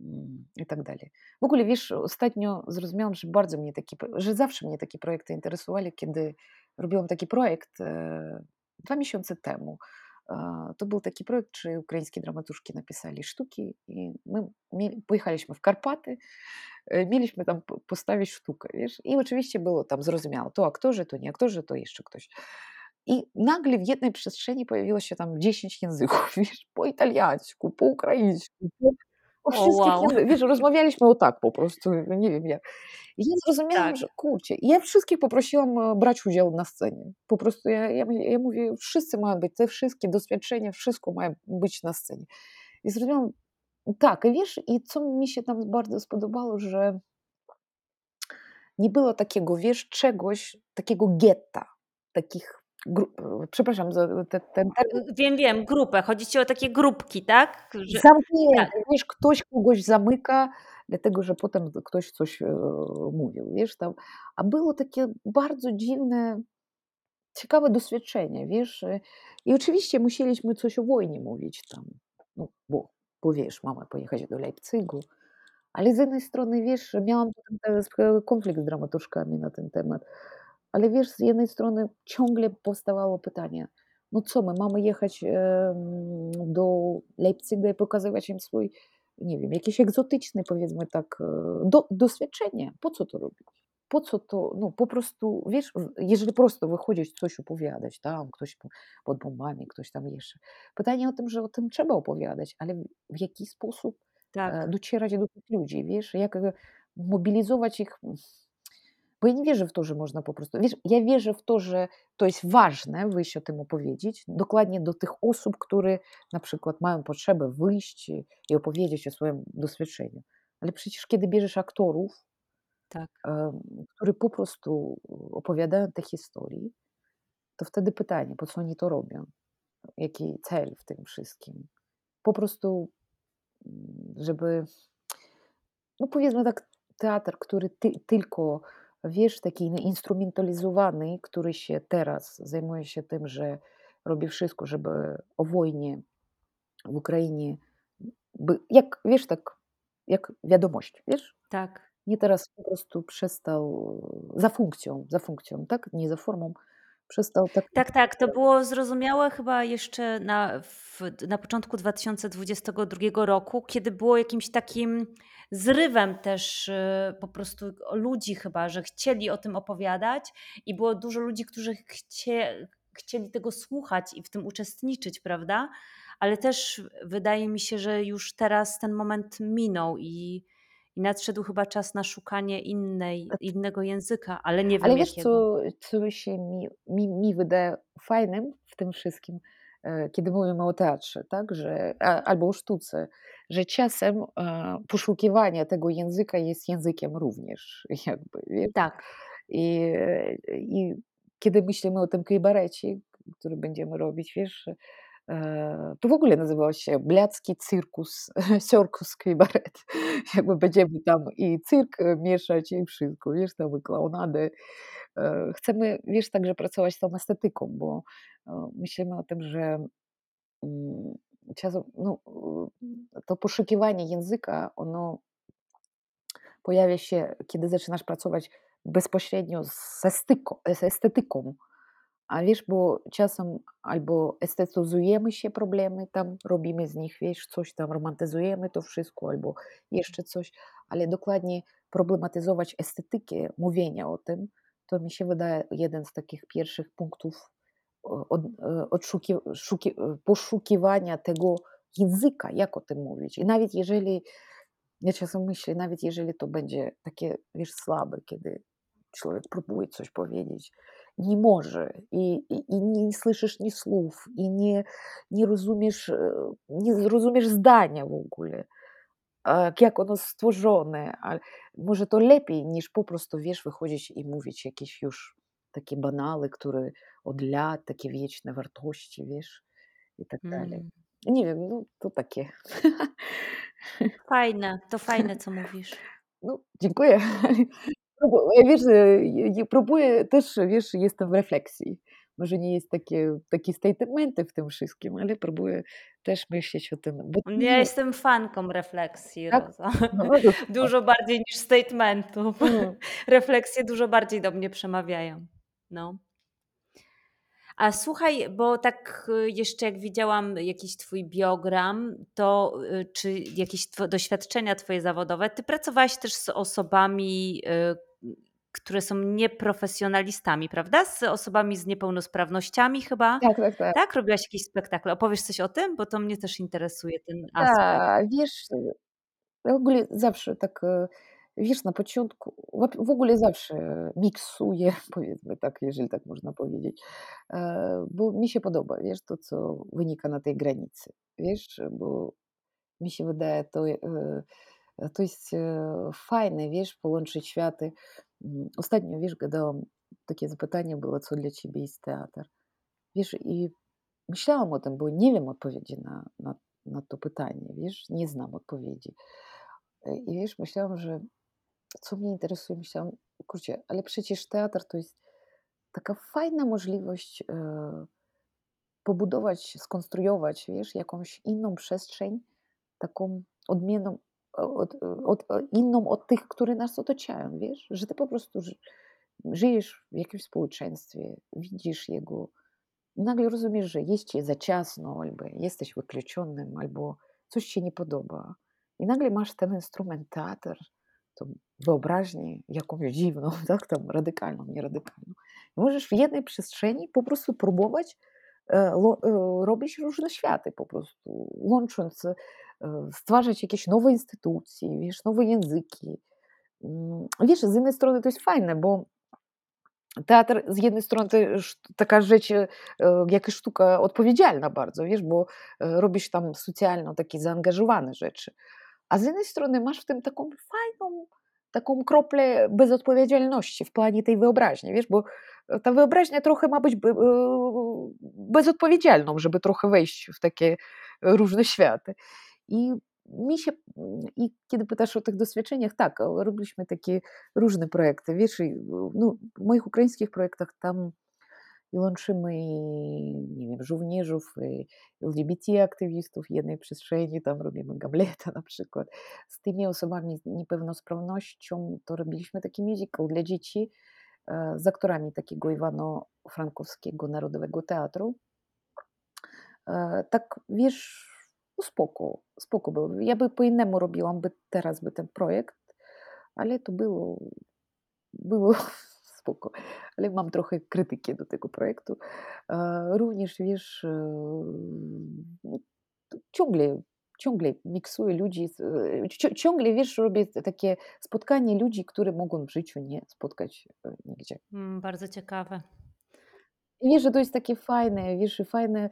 mm, i tak dalej. W ogóle wiesz, ostatnio zrozumiałam, że bardzo mnie taki, że zawsze mnie takie projekty interesowali, kiedy robiłam taki projekt e, dwa miesiące temu. А, To był taki projekt, że ukraińskie dramatuszki napisali sztuki i my mieli, pojechaliśmy w Karpaty, e, mieliśmy tam po- postawić sztukę, wiesz, i oczywiście było tam zrozumiałe, to aktorzy, to nie aktorzy, to jeszcze ktoś. I nagle w jednej przestrzeni pojawiło się tam 10 języków, wiesz, po italiańsku, po ukraińsku, po, o wszystkich wow. wiesz, rozmawialiśmy o tak po prostu, nie wiem jak. I ja zrozumiałam, Tak. że kurczę, ja wszystkich poprosiłam e, brać udział na scenie. Po prostu ja, ja, ja mówię, wszyscy mają być, te wszystkie doświadczenia, wszystko ma być na scenie. I zrozumiałam, tak, i wiesz, i co mi się tam bardzo spodobało, że nie było takiego, wiesz, czegoś, takiego getta, takich, przepraszam za te, ten Wiem, wiem, grupę. Chodzi ci o takie grupki, tak? Że, zamknięte, tak. wiesz, ktoś kogoś zamyka, dlatego, że potem ktoś coś e, mówił, wiesz, tam, a było takie bardzo dziwne, ciekawe doświadczenie, wiesz, e, i oczywiście musieliśmy coś o wojnie mówić tam, no, bo, bo wiesz, mama pojechać do Leipzigu, ale z jednej strony, wiesz, miałam e, konflikt z dramatuszkami na ten temat, ale wiesz, z jednej strony ciągle powstawało pytanie, no co, my mamy jechać do Leipziga i pokazywać im swój, nie wiem, jakieś egzotyczne, powiedzmy tak, e, do, doświadczenie. Po co to robić? Po co to, no po prostu, wiesz, jeżeli prosto wychodzić, coś opowiadać, tam ktoś po- pod bombami, ktoś tam jeszcze. Pytanie o tym, że o tym trzeba opowiadać, ale w, w jaki sposób e, Tak. docierać do tych ludzi, wiesz, jak e, mobilizować ich. Bo ja nie wierzę w to, że można po prostu. Wiesz, ja wierzę w to, że to jest ważne wyjść o tym opowiedzieć, dokładnie do tych osób, które na przykład mają potrzebę wyjść i opowiedzieć o swoim doświadczeniu. Ale przecież kiedy bierzesz aktorów, Tak. którzy po prostu opowiadają te historie, to wtedy pytanie, po co oni to robią? Jaki cel w tym wszystkim? Po prostu, mm, żeby no powiedzmy tak, teatr, który ty, tylko, wiesz, taki instrumentalizowany, który się teraz zajmuje się tym, że robi wszystko, żeby o wojnie w Ukrainie, by, jak, wiesz, tak, jak wiadomość, wiesz? Tak. Nie teraz po prostu przestał za funkcją, za funkcją, tak? Nie za formą, przestał tak. Tak, tak. To było zrozumiałe chyba jeszcze na, w, na początku 2022 roku, kiedy było jakimś takim zrywem też y, po prostu ludzi chyba, że chcieli o tym opowiadać i było dużo ludzi, którzy chcie, chcieli tego słuchać i w tym uczestniczyć, prawda? Ale też wydaje mi się, że już teraz ten moment minął i, i nadszedł chyba czas na szukanie innej, innego języka, ale nie wiem Ale wiesz, jakiego. co, co się mi, mi, mi wydaje fajnym w tym wszystkim, kiedy mówimy o teatrze, tak, że, albo o sztuce, że czasem e, poszukiwanie tego języka jest językiem również, jakby, wiesz? Tak. I, e, I kiedy myślimy o tym kabarecie, który będziemy robić, wiesz, e, to w ogóle nazywał się Bliacki Cyrkus, Circus Kabaret. Jakby będziemy tam i cyrk e, mieszać i wszystko, wiesz, tam i klaunadę. E, Chcemy, wiesz, także pracować z tą estetyką, bo e, myślimy o tym, że mm, czasem, no, e, to poszukiwanie języka, ono pojawia się, kiedy zaczynasz pracować bezpośrednio z estetyką, z estetyką. Wiesz, bo czasem albo estetyzujemy się problemy, tam robimy z nich, wiesz, coś tam romantyzujemy to wszystko, albo jeszcze coś, ale dokładnie problematyzować estetykę mówienia o tym, to mi się wydaje jeden z takich pierwszych punktów od, e, odszuki, szuki, e, poszukiwania tego języka, jak o tym mówić. I nawet jeżeli, ja czasem myślę, nawet jeżeli to będzie takie, wiesz, słabe, kiedy człowiek próbuje coś powiedzieć, nie może i, i, i nie słyszysz ni słów, i nie, nie, rozumiesz, nie zrozumiesz zdania w ogóle, jak ono stworzone, ale może to lepiej niż po prostu, wiesz, wychodzić i mówić jakieś już takie banały, które od lat, takie wieczne wartości, wiesz, i tak dalej. Mm. Nie wiem, no to takie. Fajne, to fajne, co mówisz. No, dziękuję. Ja wiesz, próbuję też, wiesz, jestem w refleksji. Może nie jest takie, takie statementy w tym wszystkim, ale próbuję też myśleć o tym. Ja nie, jestem fanką refleksji, tak? No, no. Dużo bardziej niż statementów. Mm. Refleksje dużo bardziej do mnie przemawiają. No. A słuchaj, bo tak y, jeszcze jak widziałam jakiś twój biogram, to y, czy jakieś two, doświadczenia twoje zawodowe, ty pracowałaś też z osobami, y, które są nieprofesjonalistami, prawda? Z osobami z niepełnosprawnościami chyba. Tak, tak, tak. Tak? Robiłaś jakiś spektakl. Opowiesz coś o tym? Bo to mnie też interesuje, ten aspekt. Tak, wiesz, w ogóle zawsze tak, wiesz, na początku, w ogóle zawsze miksuję, powiedzmy tak, jeżeli tak można powiedzieć, bo mi się podoba, wiesz, to, co wynika na tej granicy, wiesz, bo mi się wydaje, to, to jest fajne, wiesz, połączyć światy. Ostatnio, wiesz, gadałam, takie zapytanie było, co dla ciebie jest teatr. Wiesz, i myślałam o tym, bo nie wiem odpowiedzi na, na, na to pytanie, wiesz, nie znam odpowiedzi. I wiesz, myślałam, że co mnie interesuje, myślałam, kurczę, ale przecież teatr to jest taka fajna możliwość e, pobudować, skonstruować, wiesz, jakąś inną przestrzeń, taką odmienną, od, od, inną od tych, które nas otaczają, wiesz, że ty po prostu ży, żyjesz w jakimś społeczeństwie, widzisz jego, nagle rozumiesz, że jest ci za ciasno, albo jesteś wykluczonym, albo coś ci nie podoba. I nagle masz ten instrument teatr, tą wyobraźnię jakąś dziwną, tak, tam radykalną, nieradykalną. Możesz w jednej przestrzeni po prostu próbować e, e, robić różne światy po prostu, łącząc, e, stwarzać jakieś nowe instytucje, wiesz, nowe języki. Mm, Wiesz, z jednej strony to jest fajne, bo Teatr z jednej strony to taka rzecz, jak i sztuka odpowiedzialna bardzo, wiesz, bo robisz tam socjalno takie zaangażowane rzeczy. A z jednej strony masz w tym taką fajną, taką kroplę bezodpowiedzialności w planie tej wyobraźni, wiesz, bo e, ta wyobraźnia trochę ma być be- e, bezodpowiedzialną, żeby trochę wejść w takie różne światy. I mi się, i kiedy pytasz o tych doświadczeniach, tak, robiliśmy takie różne projekty, wiesz, no, w moich ukraińskich projektach tam i łączymy, nie wiem, żołnierzów, i LGBT-aktywistów jednej przestrzeni, tam robimy Gamleta na przykład. Z tymi osobami z niepełnosprawnością to robiliśmy taki musical dla dzieci e, z aktorami takiego Iwano-Frankowskiego Narodowego Teatru. E, Tak, wiesz, no spoko, spoko było. Ja by po innemu robiłam by teraz by ten projekt, ale to było, było spoko. Ale mam trochę krytyki do tego projektu. E, Również, wiesz, e, no, ciągle, ciągle miksuję ludzi, e, ci- ciągle, wiesz, robię takie spotkanie ludzi, które mogą w życiu nie spotkać nigdzie. Mm, bardzo ciekawe. I wiesz, że to jest takie fajne, wiesz, i fajne.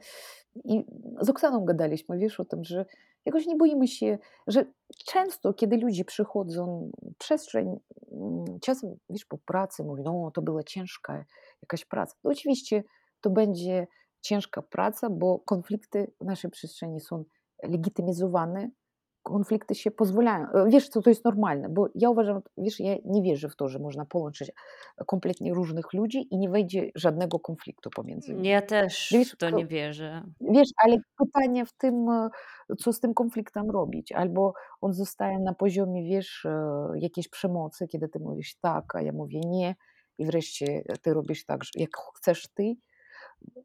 I z Oksaną gadaliśmy, wiesz, o tym, że jakoś nie boimy się, że często, kiedy ludzie przychodzą przestrzeń, mm, czasem, wiesz, po pracy mówią, no to była ciężka jakaś praca. No, oczywiście to będzie ciężka praca, bo konflikty w naszej przestrzeni są legitymizowane, konflikty się pozwalają. Wiesz, co to jest normalne, bo ja uważam, wiesz, ja nie wierzę w to, że można połączyć kompletnie różnych ludzi i nie wejdzie żadnego konfliktu pomiędzy nimi. Ja też Wiesz, to nie wierzę. wiesz, ale pytanie w tym, co z tym konfliktem robić. Albo on zostaje na poziomie, wiesz, jakiejś przemocy, kiedy ty mówisz tak, a ja mówię nie, i wreszcie ty robisz tak, jak chcesz ty,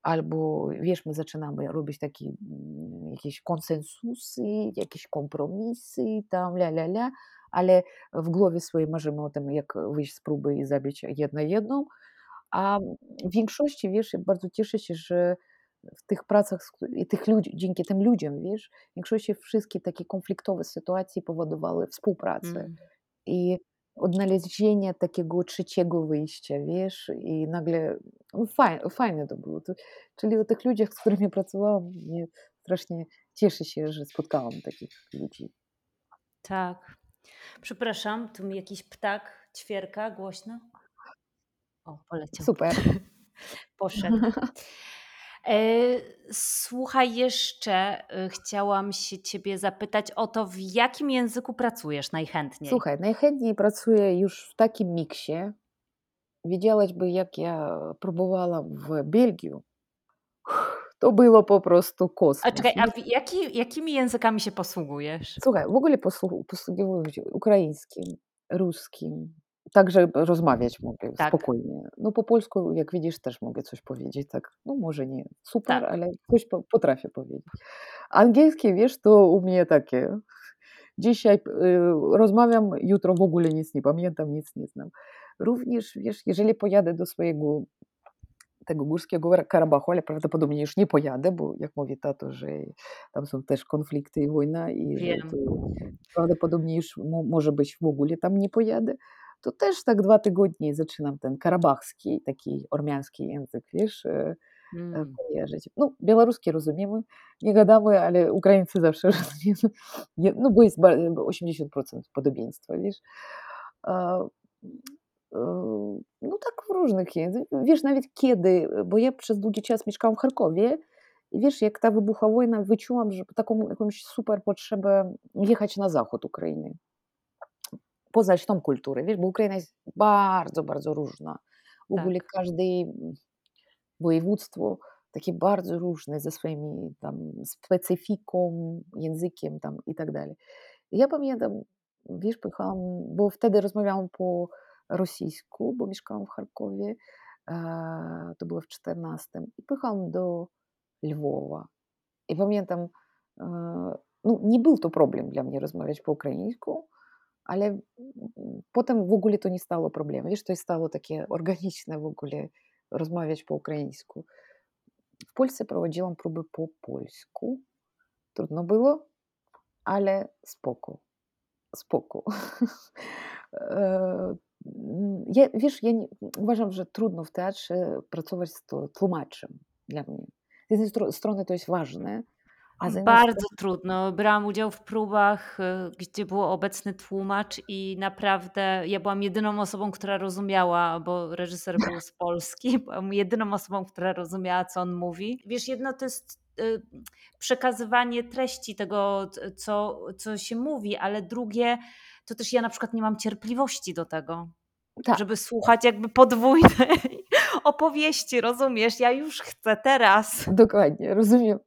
albo wiesz, my zaczynamy robić takie mm, jakieś konsensusy, jakieś kompromisy, tam la la la, ale w głowie swojej marzymy o tym, jak wyjść z próby i zabić jedno jedną, a w większości, wiesz, ja bardzo cieszę się, że w tych pracach i tych ludzi, dzięki tym ludziom, wiesz, w większości wszystkie takie konfliktowe sytuacje powodowały współpracę Mm. i odnalezienie takiego trzeciego wyjścia, wiesz, i nagle no fajne, fajne to było. To, czyli o tych ludziach, z którymi pracowałam, mnie strasznie cieszę się, że spotkałam takich ludzi. Tak. Przepraszam, tu mi jakiś ptak ćwierka głośno. O, poleciał. Super. Poszedł. E, Słuchaj, jeszcze e, chciałam się ciebie zapytać o to, w jakim języku pracujesz najchętniej? Słuchaj, najchętniej pracuję już w takim miksie. Wiedziałaś by, jak ja próbowałam w Belgii. To było po prostu A kosmos. czekaj, a w jaki, jakimi językami się posługujesz? Słuchaj, w ogóle posłu- posługiwałem się ukraińskim, ruskim, także rozmawiać mogę Tak. spokojnie. No po polsku, jak widzisz, też mogę coś powiedzieć, tak, no może nie super, Tak. ale coś po, potrafię powiedzieć. Angielskie, wiesz, to u mnie takie. Dzisiaj y, rozmawiam, jutro w ogóle nic nie pamiętam, nic nie znam. Również, wiesz, jeżeli pojadę do swojego tego górskiego Karabachu, ale prawdopodobnie już nie pojadę, bo jak mówi tato, że tam są też konflikty i wojna i że Wiem. to prawdopodobnie już mo- może być w ogóle tam nie pojadę, to też tak dwa tygodnie zaczynam ten karabachski, taki ormiański język, wiesz, e, e, Mm. kojarzyć. No, białoruski rozumiemy, nie gadamy, ale Ukraińcy zawsze rozumiemy, Nie- no bo jest ba- 80% podobieństwa, wiesz. E, No tak w różnych językach. Wiesz, nawet kiedy, bo ja przez długi czas mieszkałam w Charkowie i wiesz, jak ta wybuchła wojna, wyczułam, że taką jakąś super potrzebę jechać na zachód Ukrainy. Poznać tą kulturę, wiesz, bo Ukraina jest bardzo, bardzo różna. W ogóle Tak. każde mm, województwo takie bardzo różne ze swoimi tam specyfiką, językiem tam i tak dalej. Ja pamiętam, wiesz, pojechałam, bo wtedy rozmawiałam po rosyjsku, bo mieszkałam w Charkowie, to było w 14 i pojechałam do Lwowa. I pamiętam, no nie był to problem dla mnie rozmawiać po ukraińsku, ale potem w ogóle to nie stało problemem. Wiesz, to stało takie organiczne w ogóle rozmawiać po ukraińsku. W Polsce prowadziłam próby po polsku. Trudno było, ale spoko. Spoko. Ja, wiesz, ja nie, uważam, że trudno w teatrze pracować z tłumaczem dla mnie. Z jednej stro- strony to jest ważne, Bardzo trudno. Brałam udział w próbach, y, gdzie był obecny tłumacz i naprawdę ja byłam jedyną osobą, która rozumiała, bo reżyser był z Polski, byłam jedyną osobą, która rozumiała, co on mówi. Wiesz, jedno to jest y, przekazywanie treści tego, co, co się mówi, ale drugie to też ja na przykład nie mam cierpliwości do tego, Tak. żeby słuchać jakby podwójnej opowieści, rozumiesz? Ja już chcę teraz. Dokładnie, rozumiem.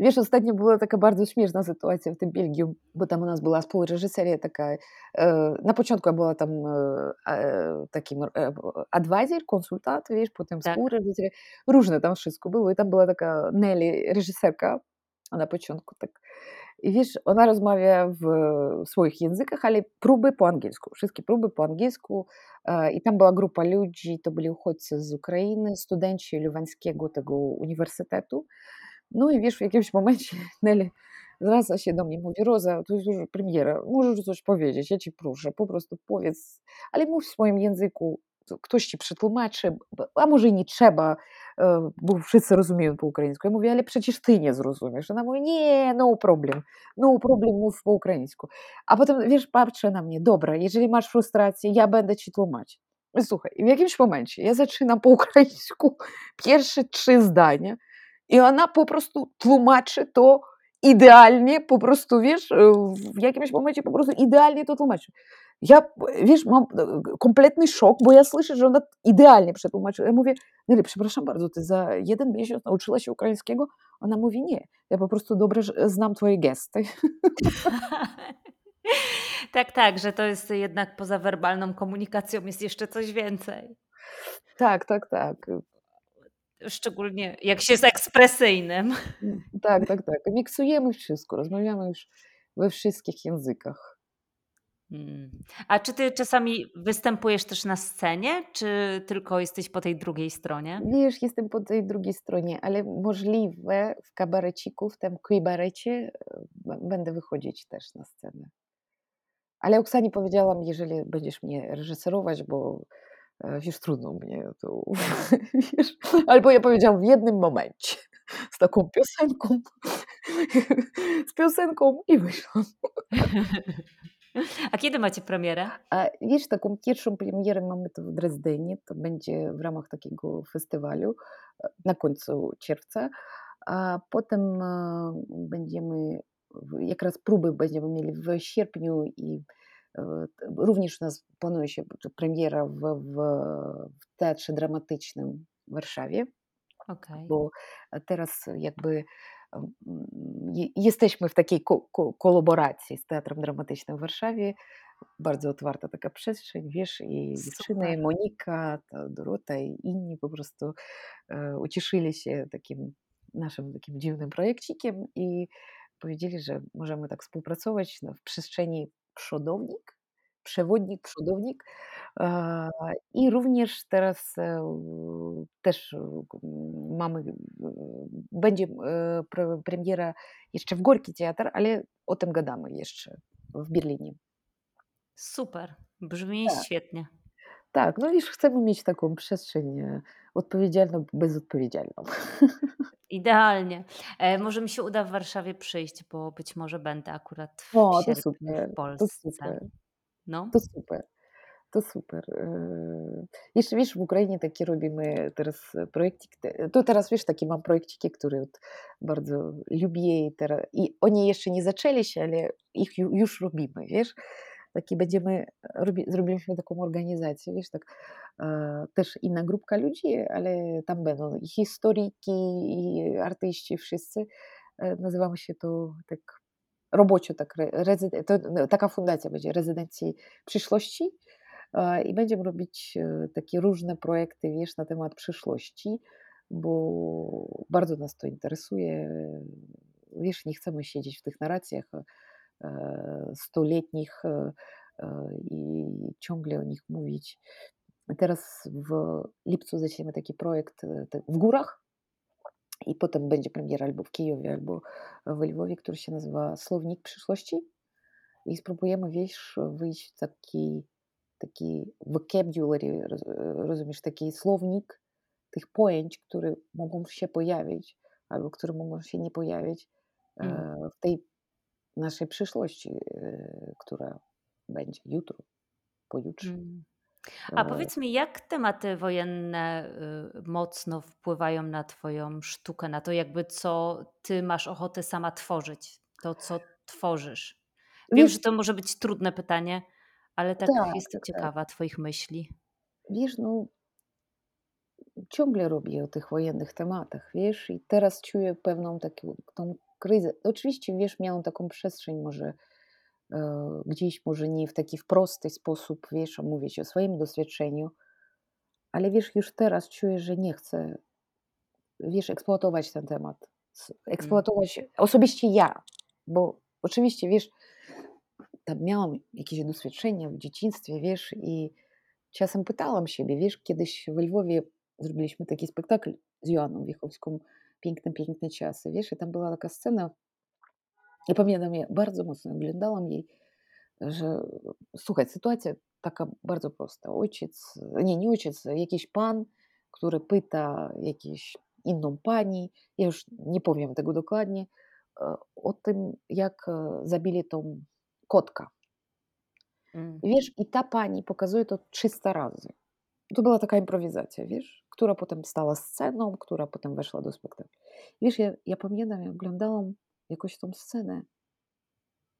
Wiesz, ostatnio była taka bardzo śmieszna sytuacja w tym Belgii, bo tam u nas była współreżyseria taka, e, na początku była tam e, e, taki e, advisor, konsultant, wiesz, potem Tak. współreżyseria, różne tam wszystko było i tam była taka Nelly, reżyserka, a na początku tak. I wiesz, ona rozmawia w swoich językach, ale próby po angielsku, wszystkie próby po angielsku e, i tam była grupa ludzi, to byli uchodźcy z Ukrainy, studenci Luwańskiego tego uniwersytetu, no i wiesz, w jakimś momencie Nelly zwraca się do mnie, mówi, Roza, to jest już premiera, możesz coś powiedzieć, ja ci proszę, po prostu powiedz, ale mów w swoim języku, to ktoś ci przetłumaczy, a może i nie trzeba, bo wszyscy rozumieją po ukraińsku. Ja mówię, ale przecież ty nie zrozumiesz. Ona mówi, nie, no problem, no problem, mów po ukraińsku. A potem, wiesz, patrzę na mnie, dobra, jeżeli masz frustrację, ja będę ci tłumaczyć. Słuchaj, w jakimś momencie ja zaczynam po ukraińsku pierwsze trzy zdania, i ona po prostu tłumaczy to idealnie, po prostu, wiesz, w jakimś momencie po prostu idealnie to tłumaczy. Ja, wiesz, mam kompletny szok, bo ja słyszę, że ona idealnie przetłumaczyła. Ja mówię, Nelly, przepraszam bardzo, ty za jeden miesiąc nauczyła się ukraińskiego? Ona mówi, nie, ja po prostu dobrze znam twoje gesty. Tak, tak, że to jest jednak poza werbalną komunikacją jest jeszcze coś więcej. Tak, tak, tak. Szczególnie jak się jest ekspresyjnym. Tak, tak, tak. Miksujemy wszystko, rozmawiamy już we wszystkich językach. Mm. A czy ty czasami występujesz też na scenie, czy tylko jesteś po tej drugiej stronie? Wiesz, jestem po tej drugiej stronie, ale możliwe w kabareciku, w tym kabarecie e, będę wychodzić też na scenę. Ale Oksanie powiedziałam, jeżeli będziesz mnie reżyserować, bo wiesz, trudno mnie to, wiesz, albo ja powiedziałam w jednym momencie z taką piosenką, z piosenką i wyszłam. A kiedy macie premierę? A wiesz, taką pierwszą premierę mamy to w Dresdenie, to będzie w ramach takiego festiwalu e, na końcu czerwca, a potem e, będziemy, jak raz próby będziemy mieli w sierpniu i e, również u nas planuje się premiera w, w, w Teatrze Dramatycznym w Warszawie Okej. bo teraz jakby je- jesteśmy w takiej ko- ko- kolaboracji z Teatrem Dramatycznym w Warszawie. bardzo otwarta taka przestrzeń, wiesz, i dziewczyny. Monika, ta Dorota i inni po prostu e, ucieszyli się takim naszym takim dziwnym projekcikiem i powiedzieli, że możemy tak współpracować no, w przestrzeni przodownik, przewodnik, przodownik. E, I również teraz e, też e, mamy, będzie pre- premiera jeszcze w Gorki Teatr, ale o tym gadamy jeszcze w Berlinie. Super. Brzmi Tak, świetnie. Tak, no wiesz, chcemy mieć taką przestrzeń e, odpowiedzialną, bezodpowiedzialną. Idealnie. E, może mi się uda w Warszawie przyjść, bo być może będę akurat w O, to super, w to Polsce. super, No. to super, to super. E, Jeszcze wiesz, w Ukrainie takie robimy teraz projekcik, te- to teraz wiesz, takie mam projekciki, które bardzo lubię i, teraz, i oni jeszcze nie zaczęli się, ale ich ju- już robimy, wiesz. Taki będziemy, robi, zrobiliśmy taką organizację, wiesz, tak e, też inna grupka ludzi, ale tam będą i historyki, i artyści, wszyscy. E, nazywamy się to tak roboczo, tak, re- rezyden- to, no, taka fundacja będzie rezydencji przyszłości e, i będziemy robić e, takie różne projekty, wiesz, na temat przyszłości, bo bardzo nas to interesuje. Wiesz, nie chcemy siedzieć w tych narracjach e, stuletnich e, e, i ciągle o nich mówić. Teraz w lipcu zaczniemy taki projekt e, w górach i potem będzie premiera albo w Kijowie, albo w Lwowie, który się nazywa Słownik przyszłości i spróbujemy, wiesz, wyjść w taki, taki vocabulary, roz- rozumiesz, taki słownik tych pojęć, które mogą się pojawić albo które mogą się nie pojawić Mm. e, w tej naszej przyszłości, e, która będzie jutro, pojutrze. Mm. A E, powiedz mi, jak tematy wojenne y, mocno wpływają na Twoją sztukę, na to, jakby co Ty masz ochotę sama tworzyć, to co tworzysz? Wiem, Wiesz, że to może być trudne pytanie, ale tak tak, jestem tak. ciekawa Twoich myśli. Wiesz, no ciągle robię o tych wojennych tematach, wiesz, i teraz czuję pewną taką tą kryzę. Oczywiście, wiesz, miałam taką przestrzeń może e, gdzieś, może nie w taki prosty sposób, wiesz, omówić o swoim doświadczeniu, ale wiesz, już teraz czuję, że nie chcę, wiesz, eksploatować ten temat. Mm. Eksploatować osobiście ja, bo oczywiście, wiesz, tam miałam jakieś doświadczenia w dzieciństwie, wiesz, i czasem pytałam siebie, wiesz, kiedyś w Lwowie zrobiliśmy taki spektakl z Joanną Wiechowską, Piękne, piękne czasy, wiesz, i tam była taka scena, ja pamiętam, ja bardzo mocno oglądałam jej, że słuchaj, sytuacja taka bardzo prosta. Ojciec, nie, nie ojciec, jakiś pan, który pyta jakieś inną pani, ja już nie powiem tego dokładnie, e, o tym, jak e, zabili tą kotka. Mm. Wiesz, i ta pani pokazuje to 300 razy. To była taka improwizacja, wiesz, która potem stała sceną, która potem weszła do spektaklu. Wiesz, ja, ja pamiętam, ja oglądałam jakoś tą scenę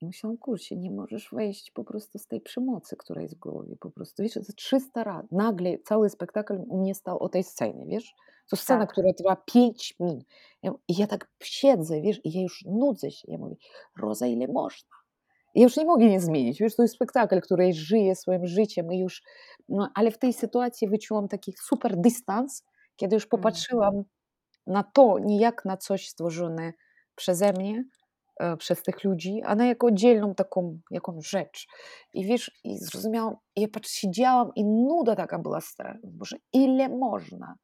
i myślałam, kurczę, nie możesz wejść po prostu z tej przemocy, która jest w głowie. Po prostu, wiesz, to 300 razy. Nagle cały spektakl u mnie stał o tej scenie, wiesz. To scena, Tak. która trwa 5 minut. I ja tak siedzę, wiesz, i ja już nudzę się. Ja mówię, Roza, ile można? Ja już nie mogę nie zmienić. Wiesz, to jest spektakl, który żyje swoim życiem i już... No, ale w tej sytuacji wyczułam taki super dystans, kiedy już Mm. popatrzyłam na to nie jak na coś stworzone przeze mnie, przez tych ludzi, a na jako oddzielną taką jakąś rzecz. I wiesz, i zrozumiałam, ja patrz, siedziałam i nuda taka była straszna. Boże, ile można?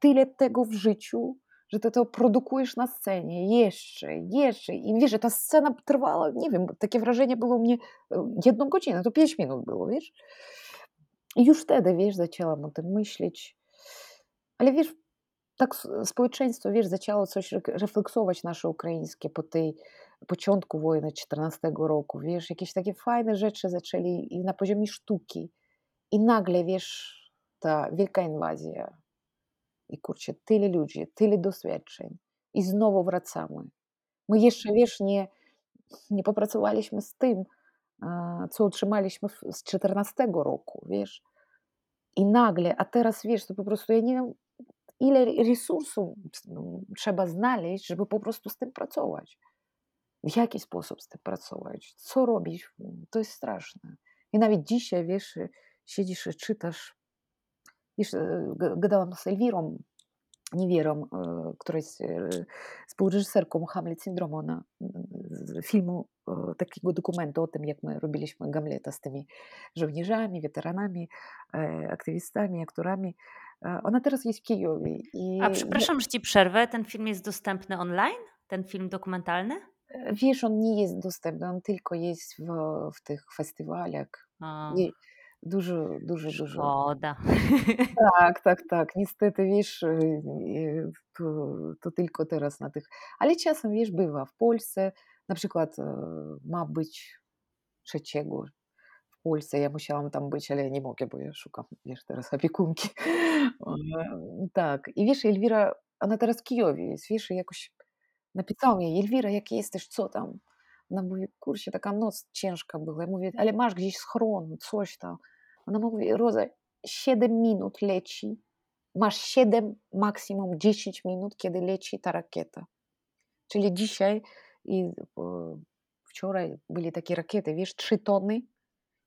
Tyle tego w życiu, że ty to produkujesz na scenie, jeszcze, jeszcze. I wiesz, że ta scena trwała, nie wiem, takie wrażenie było u mnie e, jedną godzinę, to pięć minut było, wiesz. I już wtedy, wiesz, zaczęłam o tym myśleć. Ale wiesz, tak społeczeństwo, wiesz, zaczęło coś re- refleksować nasze ukraińskie po tej początku wojny 14 roku, wiesz, jakieś takie fajne rzeczy zaczęli i na poziomie sztuki. I nagle, wiesz, ta wielka inwazja. I kurczę, tyle ludzi, tyle doświadczeń. I znowu wracamy. My jeszcze, wiesz, nie, nie popracowaliśmy z tym, co otrzymaliśmy z 14 roku, wiesz. I nagle, a teraz, wiesz, to po prostu ja nie wiem, ile resursów trzeba znaleźć, żeby po prostu z tym pracować. W jaki sposób z tym pracować? Co robić? To jest straszne. I nawet dzisiaj, wiesz, siedzisz i czytasz. Wiesz, gadałam z Elwirą, Niewierą, która jest współreżyserką Hamlet Syndromu, ona z filmu, takiego dokumentu o tym, jak my robiliśmy Gamleta z tymi żołnierzami, weteranami, aktywistami, aktorami. Ona teraz jest w Kijowie. I A przepraszam, że ci przerwę. Ten film jest dostępny online? Ten film dokumentalny? Wiesz, on nie jest dostępny, on tylko jest w, w tych festiwalach. A, dużo, dużo, dużo. szkoda. Tak, tak, tak. Niestety, wiesz, y, y, to, to tylko teraz na tych. Ale czasem, wiesz, bywa w Polsce, na przykład e, ma być trzeciego w Polsce, ja musiałam tam być, ale ja nie mogę, bo ja szukam, wiesz, teraz opiekunki. E, Tak, i wiesz, Elwira, ona teraz w Kijowie jest, wiesz, i jakoś napisała mi, Elwira, jak jesteś, co tam? Ona mówi, kurczę, taka noc ciężka była. Ja mówię, ale masz gdzieś schron, coś tam. Ona mówi, Roza, 7 minut leci, masz 7, maksimum 10 minut, kiedy leci ta rakieta. Czyli dzisiaj i e, wczoraj były takie rakiety, wiesz, 3 tony,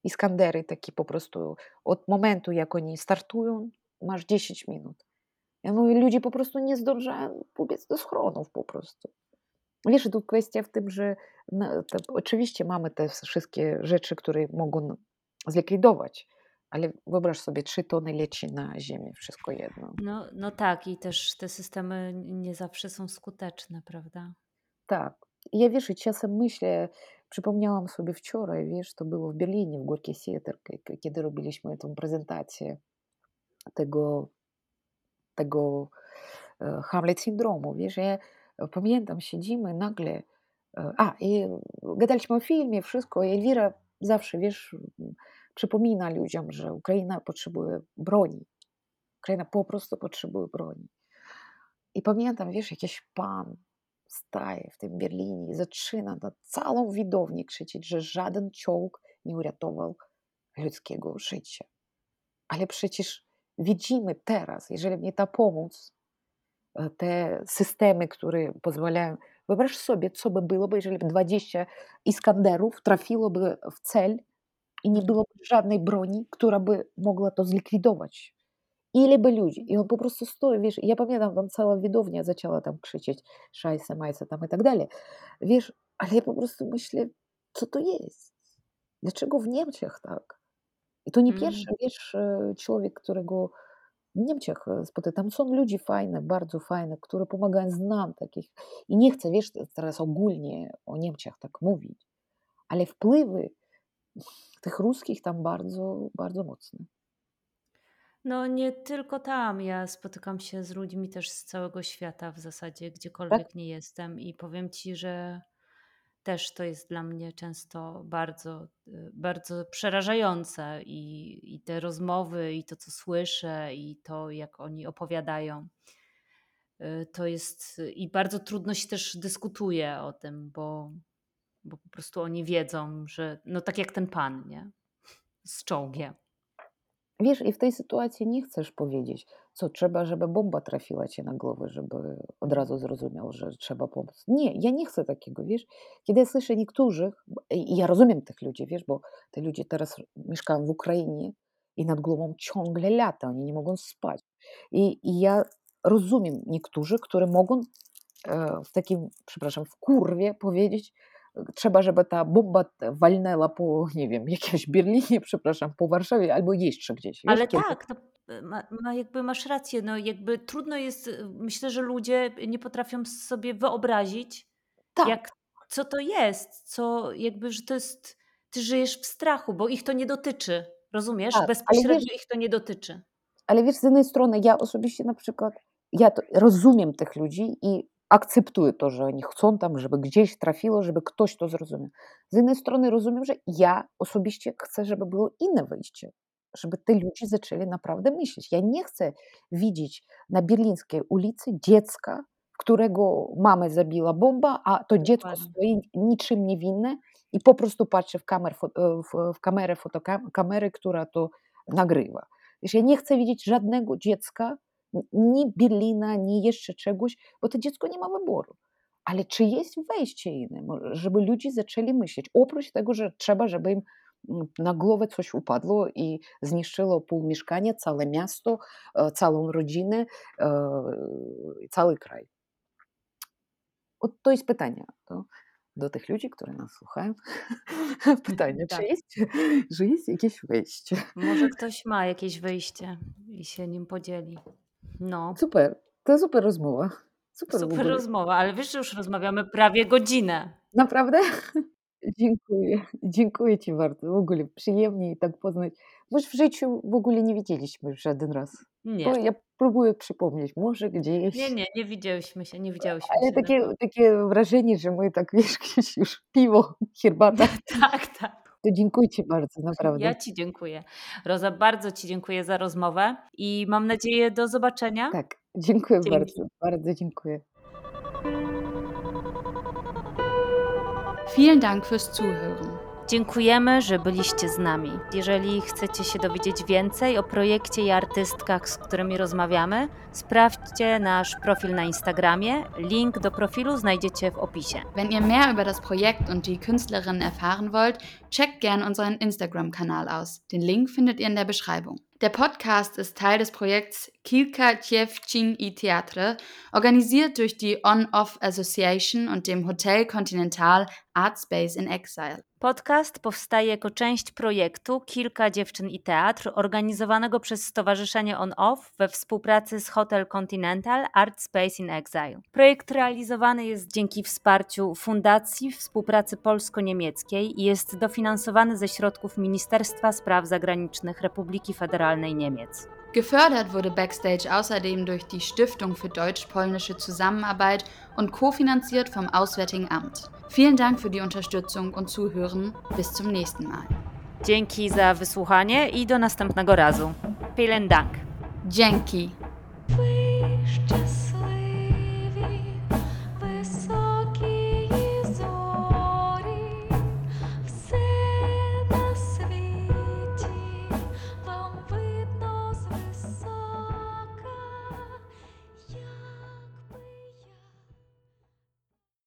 Iskandery takie po prostu od momentu, jak oni startują, masz 10 minut. Ja mówię, ludzie po prostu nie zdążają pobiec do schronów po prostu. Wiesz, tu kwestia w tym, że no, to, oczywiście mamy te wszystkie rzeczy, które mogą zlikwidować, ale wyobraź sobie, trzy tony leci na ziemię, wszystko jedno. No, no tak, i też te systemy nie zawsze są skuteczne, prawda? Tak. Ja wiesz, czasem myślę, przypomniałam sobie wczoraj, wiesz, to było w Berlinie, w Gorki Theater, kiedy robiliśmy tę prezentację tego, tego e, Hamlet syndromu, wiesz, ja pamiętam, siedzimy nagle, e, a, i gadaliśmy o filmie, wszystko, i Elwira zawsze, wiesz, przypomina ludziom, że Ukraina potrzebuje broni. Ukraina po prostu potrzebuje broni. I pamiętam, wiesz, jakiś pan staje w tym Berlinie i zaczyna na całą widownię krzyczeć, że żaden czołg nie uratował ludzkiego życia. Ale przecież widzimy teraz, jeżeli nie ta pomoc, te systemy, które pozwalają. Wyobraź sobie, co by było, jeżeli 20 Iskanderów trafiłoby w cel i nie byłoby żadnej broni, która by mogła to zlikwidować. By ludzi? I on po prostu stoi, wiesz, ja pamiętam, tam cała widownia zaczęła tam krzyczeć szajse, majse tam i tak dalej. Wiesz, ale ja po prostu myślę, co to jest? Dlaczego w Niemczech tak? I to nie Mm. pierwszy, wiesz, człowiek, którego w Niemczech spotykam. Tam są ludzie fajne, bardzo fajne, które pomagają, znam takich. I nie chcę, wiesz, teraz ogólnie o Niemczech tak mówić, ale wpływy tych ruskich tam bardzo, bardzo mocne. No nie tylko tam. Ja spotykam się z ludźmi też z całego świata w zasadzie, Tak? gdziekolwiek nie jestem i powiem ci, że też to jest dla mnie często bardzo, y, bardzo przerażające i, i te rozmowy, i to, co słyszę, i to, jak oni opowiadają. Y, To jest i bardzo trudno się też dyskutuje o tym, bo, bo po prostu oni wiedzą, że no tak jak ten pan, nie? Z czołgiem. Wiesz, i w tej sytuacji nie chcesz powiedzieć, co trzeba, żeby bomba trafiła cię na głowę, żeby od razu zrozumiał, że trzeba pomóc. Nie, ja nie chcę takiego, wiesz. Kiedy ja słyszę niektórych, i ja rozumiem tych ludzi, wiesz, bo te ludzie teraz mieszkają w Ukrainie i nad głową ciągle lata, oni nie mogą spać. I, i ja rozumiem niektórzy, które mogą e, w takim, przepraszam, w kurwie powiedzieć, trzeba, żeby ta bomba walnęła po, nie wiem, jakimś Berlinie, przepraszam, po Warszawie albo jeszcze gdzieś. Ale kiedy... tak, no, ma, ma, jakby masz rację, no jakby trudno jest, myślę, że ludzie nie potrafią sobie wyobrazić, Tak, jak, co to jest, co jakby, że to jest, ty żyjesz w strachu, bo ich to nie dotyczy, rozumiesz? tak, Bezpośrednio wiesz, ich to nie dotyczy. ale wiesz, z jednej strony ja osobiście na przykład, ja to, rozumiem tych ludzi i akceptuję to, że oni chcą tam, żeby gdzieś trafiło, żeby ktoś to zrozumiał. Z jednej strony rozumiem, że ja osobiście chcę, żeby było inne wyjście, żeby te ludzie zaczęli naprawdę myśleć. Ja nie chcę widzieć na berlińskiej ulicy dziecka, którego mamę zabiła bomba, a to dziecko stoi niczym niewinne i po prostu patrzy w, kamer, fo- w, kamerę fotokamery, która to nagrywa. Wiesz, ja nie chcę widzieć żadnego dziecka, ni Berlina, ni jeszcze czegoś, bo to dziecko nie ma wyboru. Ale czy jest wejście inne, żeby ludzie zaczęli myśleć, oprócz tego, że trzeba, żeby im mm, na głowę coś upadło i zniszczyło pół mieszkania, całe miasto, e, całą rodzinę, e, cały kraj. To jest pytanie to do tych ludzi, które nas słuchają. pytanie, tak. czy, jest, czy jest jakieś wyjście? Może ktoś ma jakieś wyjście i się nim podzieli. No. Super, to super rozmowa. Super, Super rozmowa, ale wiesz, że już rozmawiamy prawie godzinę. Naprawdę? Dziękuję. Dziękuję Ci bardzo. W ogóle przyjemnie tak poznać. My w życiu w ogóle nie widzieliśmy już żaden raz. Bo Nie. ja próbuję przypomnieć, może gdzieś. Nie, nie, nie widziałyśmy się, nie widziałyśmy Ale się. takie, takie wrażenie, że my tak wiesz, gdzieś już piwo, herbata. Tak, tak. To dziękuję Ci bardzo, naprawdę. Ja Ci dziękuję. Roza, bardzo Ci dziękuję za rozmowę i mam nadzieję do zobaczenia. Tak, dziękuję Dzięki. bardzo. Bardzo dziękuję. Vielen Dank fürs Zuhören. Dziękujemy, że byliście z nami. Jeżeli chcecie się dowiedzieć więcej o projekcie i artystkach, z którymi rozmawiamy, sprawdźcie nasz profil na Instagramie. Link do profilu znajdziecie w opisie. Wenn ihr mehr über das Projekt und die Künstlerinnen erfahren wollt, checkt gern unseren Instagram-Kanal aus. Den Link findet ihr in der Beschreibung. Der Podcast ist Teil des Projekts Kilka Dziewczyn i Teatre, organisiert durch die On-Off Association und dem Hotel Continental Art Space in Exile. Podcast powstaje jako część projektu Kilka dziewczyn i teatr, organizowanego przez Stowarzyszenie On Off we współpracy z Hotel Continental Art Space in Exile. Projekt realizowany jest dzięki wsparciu Fundacji Współpracy Polsko-Niemieckiej i jest dofinansowany ze środków Ministerstwa Spraw Zagranicznych Republiki Federalnej Niemiec. Gefördert wurde Backstage außerdem durch die Stiftung für deutsch-polnische Zusammenarbeit und kofinanziert vom Auswärtigen Amt. Vielen Dank für die Unterstützung und Zuhören. Bis zum nächsten Mal. Dzięki za wysłuchanie i do następnego razu. Vielen Dank. Dzięki.